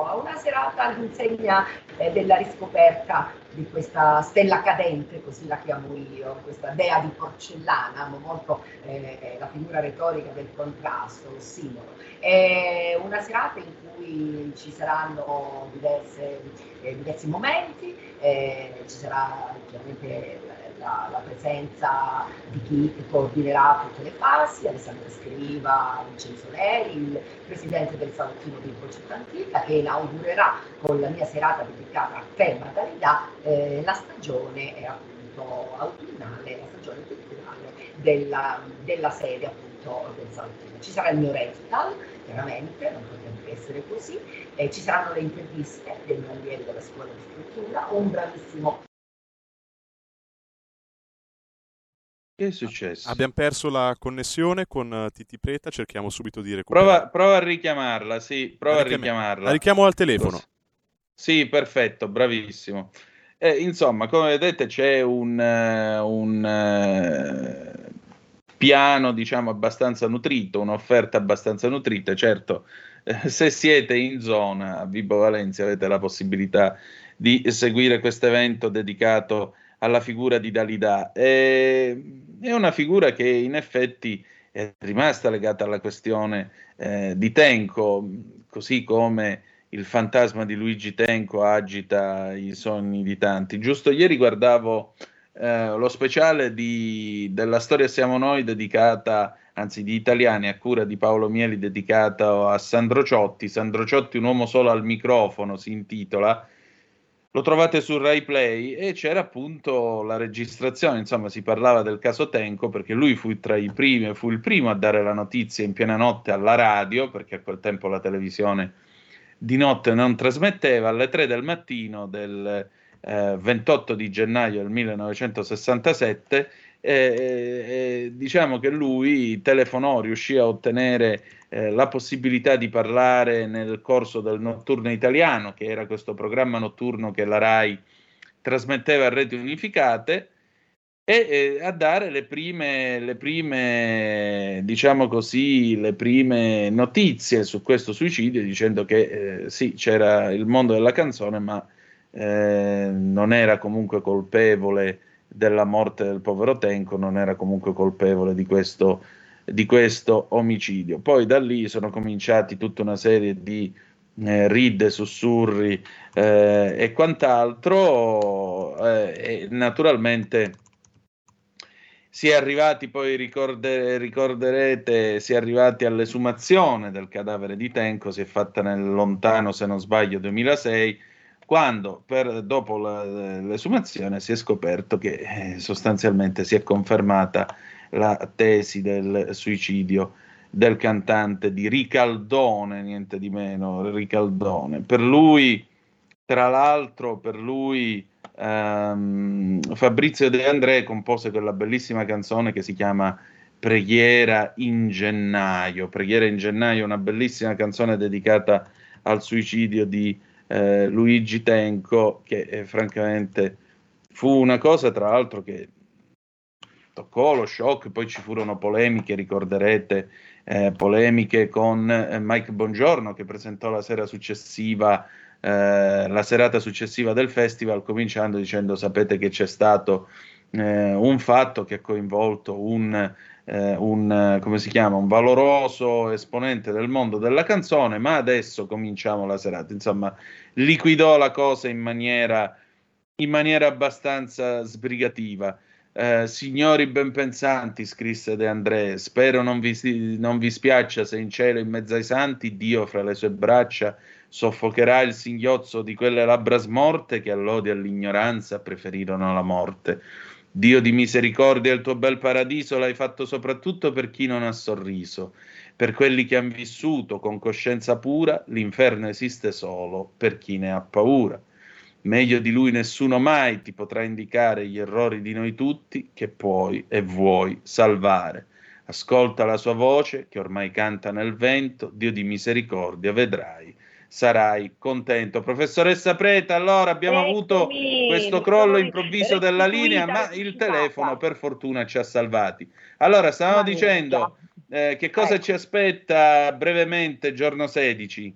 S9: una serata all'insegna eh, della riscoperta di questa stella cadente, così la chiamo io, questa dea di porcellana, amo molto eh, la figura retorica del contrasto, lo simbolo. È una serata in cui ci saranno diverse, eh, diversi momenti, eh, ci sarà chiaramente la, la, presenza di chi coordinerà tutte le fasi, Alessandro Scriva, Vincenzo Neri, il presidente del Salottino di Concetta Antica, che inaugurerà con la mia serata dedicata a tema Dalida eh, la stagione è appunto autunnale, la stagione culturale della, della sede appunto del Salottino. Ci sarà il mio recital, chiaramente, non potrebbe essere così, eh, ci saranno le interviste dei miei allievi della scuola di scrittura, un bravissimo
S3: Che è successo?
S2: Abbiamo perso la connessione con eh, Titi Preta, cerchiamo subito di recuperare.
S3: Prova, prova a richiamarla, sì, prova a richiamarla.
S2: La richiamo al telefono.
S3: Sì, perfetto, bravissimo. Eh, insomma, come vedete c'è un, uh, un uh, piano, diciamo, abbastanza nutrito, un'offerta abbastanza nutrita. Certo, eh, se siete in zona a Vibo Valencia avete la possibilità di seguire questo evento dedicato alla figura di Dalida. È, una figura che in effetti è rimasta legata alla questione eh, di Tenco, così come il fantasma di Luigi Tenco agita i sogni di tanti. Giusto ieri guardavo eh, lo speciale di, della storia Siamo Noi dedicata, anzi di Italiani, a cura di Paolo Mieli, dedicato a Sandro Ciotti. Sandro Ciotti, un uomo solo al microfono, si intitola lo trovate su Rai Play e c'era appunto la registrazione, insomma si parlava del caso Tenco perché lui fu tra i primi, fu il primo a dare la notizia in piena notte alla radio, perché a quel tempo la televisione di notte non trasmetteva, alle 3 del mattino del eh, 28 di gennaio del 1967 eh, eh, diciamo che lui telefonò, riuscì a ottenere eh, la possibilità di parlare nel corso del notturno italiano, che era questo programma notturno che la RAI trasmetteva a reti unificate, e eh, a dare le prime, le prime, diciamo così, le prime notizie su questo suicidio, dicendo che eh, sì, c'era il mondo della canzone, ma eh, non era comunque colpevole della morte del povero Tenco non era comunque colpevole di questo, di questo omicidio. Poi da lì sono cominciati tutta una serie di eh, ride, sussurri eh, e quant'altro eh, e naturalmente si è arrivati poi ricordere, ricorderete si è arrivati all'esumazione del cadavere di Tenco si è fatta nel lontano se non sbaglio 2006 quando per, dopo la, l'esumazione si è scoperto che eh, sostanzialmente si è confermata la tesi del suicidio del cantante di Ricaldone, niente di meno, Ricaldone. Per lui, tra l'altro, per lui ehm, Fabrizio De André compose quella bellissima canzone che si chiama Preghiera in gennaio. Preghiera in gennaio, una bellissima canzone dedicata al suicidio di eh, Luigi Tenco, che eh, francamente fu una cosa tra l'altro che toccò lo shock, poi ci furono polemiche, ricorderete, eh, polemiche con eh, Mike Bongiorno che presentò la sera successiva eh, la serata successiva del festival, cominciando dicendo sapete che c'è stato eh, un fatto che ha coinvolto un, eh, un, chiama, un valoroso esponente del mondo della canzone, ma adesso cominciamo la serata. Insomma, liquidò la cosa in maniera, in maniera abbastanza sbrigativa. Eh, signori benpensanti, scrisse De André, spero non vi, non vi spiaccia se in cielo in mezzo ai santi Dio fra le sue braccia soffocherà il singhiozzo di quelle labbra smorte che all'odio e all'ignoranza preferirono la morte. Dio di misericordia, il tuo bel paradiso l'hai fatto soprattutto per chi non ha sorriso. Per quelli che hanno vissuto con coscienza pura, l'inferno esiste solo per chi ne ha paura. Meglio di lui nessuno mai ti potrà indicare gli errori di noi tutti che puoi e vuoi salvare. Ascolta la sua voce che ormai canta nel vento, Dio di misericordia, vedrai, sarai contento. Professoressa Preta, allora abbiamo
S10: Eccomi,
S3: avuto questo crollo improvviso della linea, ma il telefono per fortuna ci ha salvati. Allora, stavamo dicendo eh, che cosa
S10: Ecco.
S3: ci aspetta brevemente giorno 16?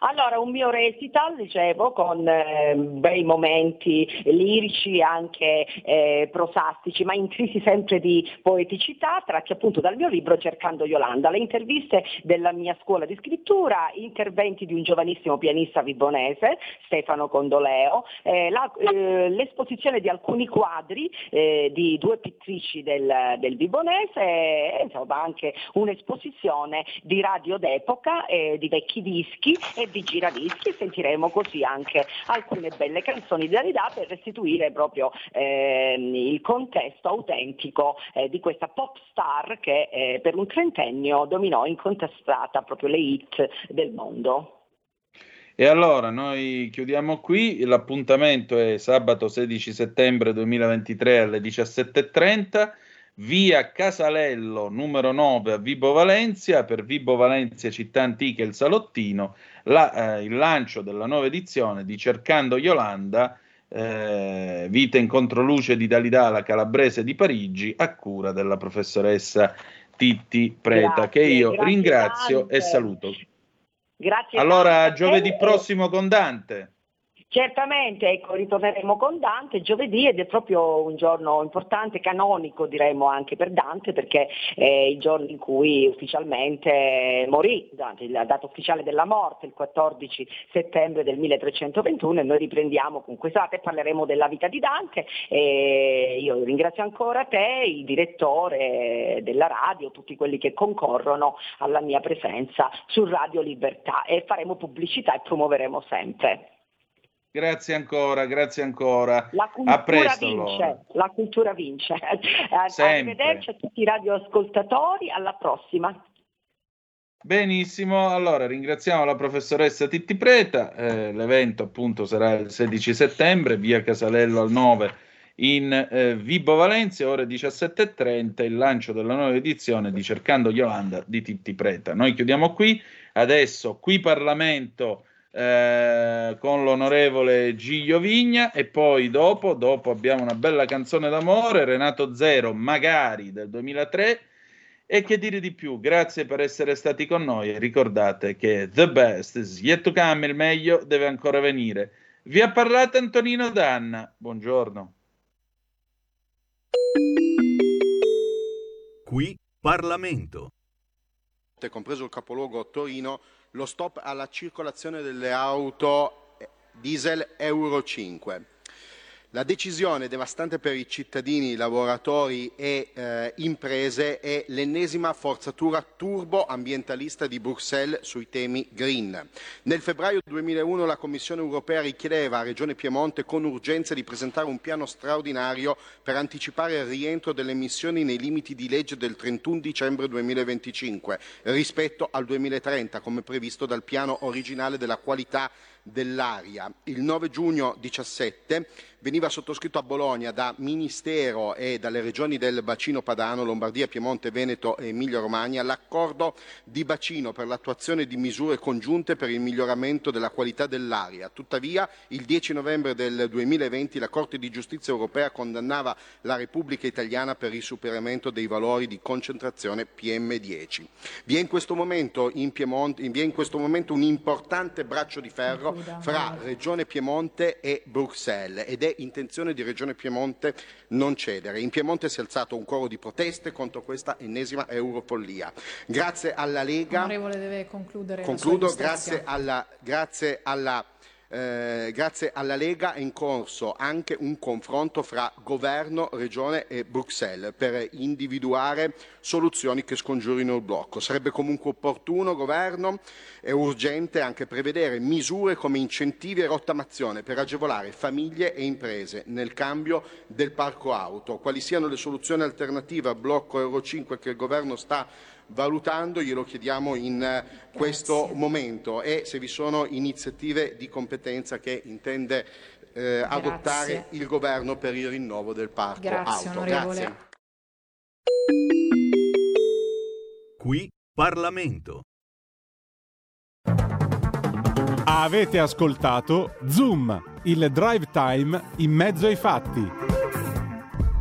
S10: Allora, un mio recital, dicevo, con eh, bei momenti lirici, anche eh, prosastici, ma intrisi sempre di poeticità, tratti appunto dal mio libro Cercando Yolanda. Le interviste della mia scuola di scrittura, interventi di un giovanissimo pianista vibonese, Stefano Condoleo, eh, la- eh, l'esposizione di alcuni quadri eh, di due pittrici del, del vibonese e insomma anche un'esposizione di radio d'epoca, eh, di vecchi dischi e di giradischi. Sentiremo così anche alcune belle canzoni di Dalida per restituire proprio ehm, il contesto autentico eh, di questa pop star che eh, per un trentennio dominò incontestata proprio le hit del mondo.
S3: E allora noi chiudiamo qui, l'appuntamento è sabato 16 settembre 2023 alle 17.30, via Casalello numero 9 a Vibo Valencia, per Vibo Valencia Città Antica il Salottino, la- eh, il lancio della nuova edizione di Cercando Yolanda, eh, Vita in controluce di Dalida, la calabrese di Parigi, a cura della professoressa Titti Preta,
S10: Grazie,
S3: che io ringrazio
S10: tante.
S3: e saluto.
S10: Grazie.
S3: Allora,
S10: tante
S3: giovedì prossimo con Dante.
S10: Certamente, ecco, ritorneremo con Dante giovedì ed è proprio un giorno importante, canonico diremmo anche per Dante, perché è il giorno in cui ufficialmente morì Dante, la data ufficiale della morte, il 14 settembre del 1321 e noi riprendiamo con questa data e parleremo della vita di Dante. E io ringrazio ancora te, il direttore della radio, tutti quelli che concorrono alla mia presenza su Radio Libertà e faremo pubblicità e promuoveremo sempre.
S3: Grazie ancora, grazie ancora.
S10: La cultura
S3: presto
S10: vince,
S3: allora.
S10: la cultura vince. [laughs]
S3: Sempre.
S10: Arrivederci a tutti i radioascoltatori, alla prossima.
S3: Benissimo, allora ringraziamo la professoressa Titti Preta, eh, l'evento appunto sarà il 16 settembre, via Casalello al 9 in eh, Vibo Valencia, ore 17.30, il lancio della nuova edizione di Cercando Yolanda di Titti Preta. Noi chiudiamo qui, adesso qui Parlamento eh, con l'onorevole Giglio Vigna e poi dopo, dopo abbiamo una bella canzone d'amore, Renato Zero, magari del 2003. E che dire di più? Grazie per essere stati con noi e ricordate che the best is yet to come, il meglio deve ancora venire. Vi ha parlato Antonino Danna. Buongiorno.
S11: Qui Parlamento.
S12: compreso il capoluogo Torino, lo stop alla circolazione delle auto eh, diesel Euro 5. La decisione devastante per i cittadini, lavoratori e eh, imprese è l'ennesima forzatura turbo ambientalista di Bruxelles sui temi green. Nel febbraio 2001 la Commissione europea richiedeva a Regione Piemonte con urgenza di presentare un piano straordinario per anticipare il rientro delle emissioni nei limiti di legge del 31 dicembre 2025 rispetto al 2030 come previsto dal piano originale della qualità dell'aria. Il 9 giugno 17 veniva sottoscritto a Bologna da Ministero e dalle regioni del bacino padano, Lombardia, Piemonte, Veneto e Emilia-Romagna l'accordo di bacino per l'attuazione di misure congiunte per il miglioramento della qualità dell'aria. Tuttavia, il 10 novembre del 2020 la Corte di giustizia europea condannava la Repubblica italiana per il superamento dei valori di concentrazione PM10. Vi è in questo momento in Piemonte, vi è in questo momento un importante braccio di ferro fra Regione Piemonte e Bruxelles ed è intenzione di Regione Piemonte non cedere. In Piemonte si è alzato un coro di proteste contro questa ennesima eurofollia. Grazie alla Lega.
S13: Onorevole deve concludere.
S12: Concludo, grazie alla, grazie alla eh, grazie alla Lega è in corso anche un confronto fra governo, regione e Bruxelles per individuare soluzioni che scongiurino il blocco. Sarebbe comunque opportuno, governo, e urgente anche prevedere misure come incentivi e rottamazione per agevolare famiglie e imprese nel cambio del parco auto. Quali siano le soluzioni alternative al blocco Euro 5 che il governo sta valutando, glielo chiediamo in eh, questo Grazie. momento e se vi sono iniziative di competenza che intende eh, adottare il governo per il rinnovo del parco
S13: Grazie,
S12: auto.
S13: Grazie.
S11: Qui Parlamento.
S14: Avete ascoltato Zoom, il drive time in mezzo ai fatti.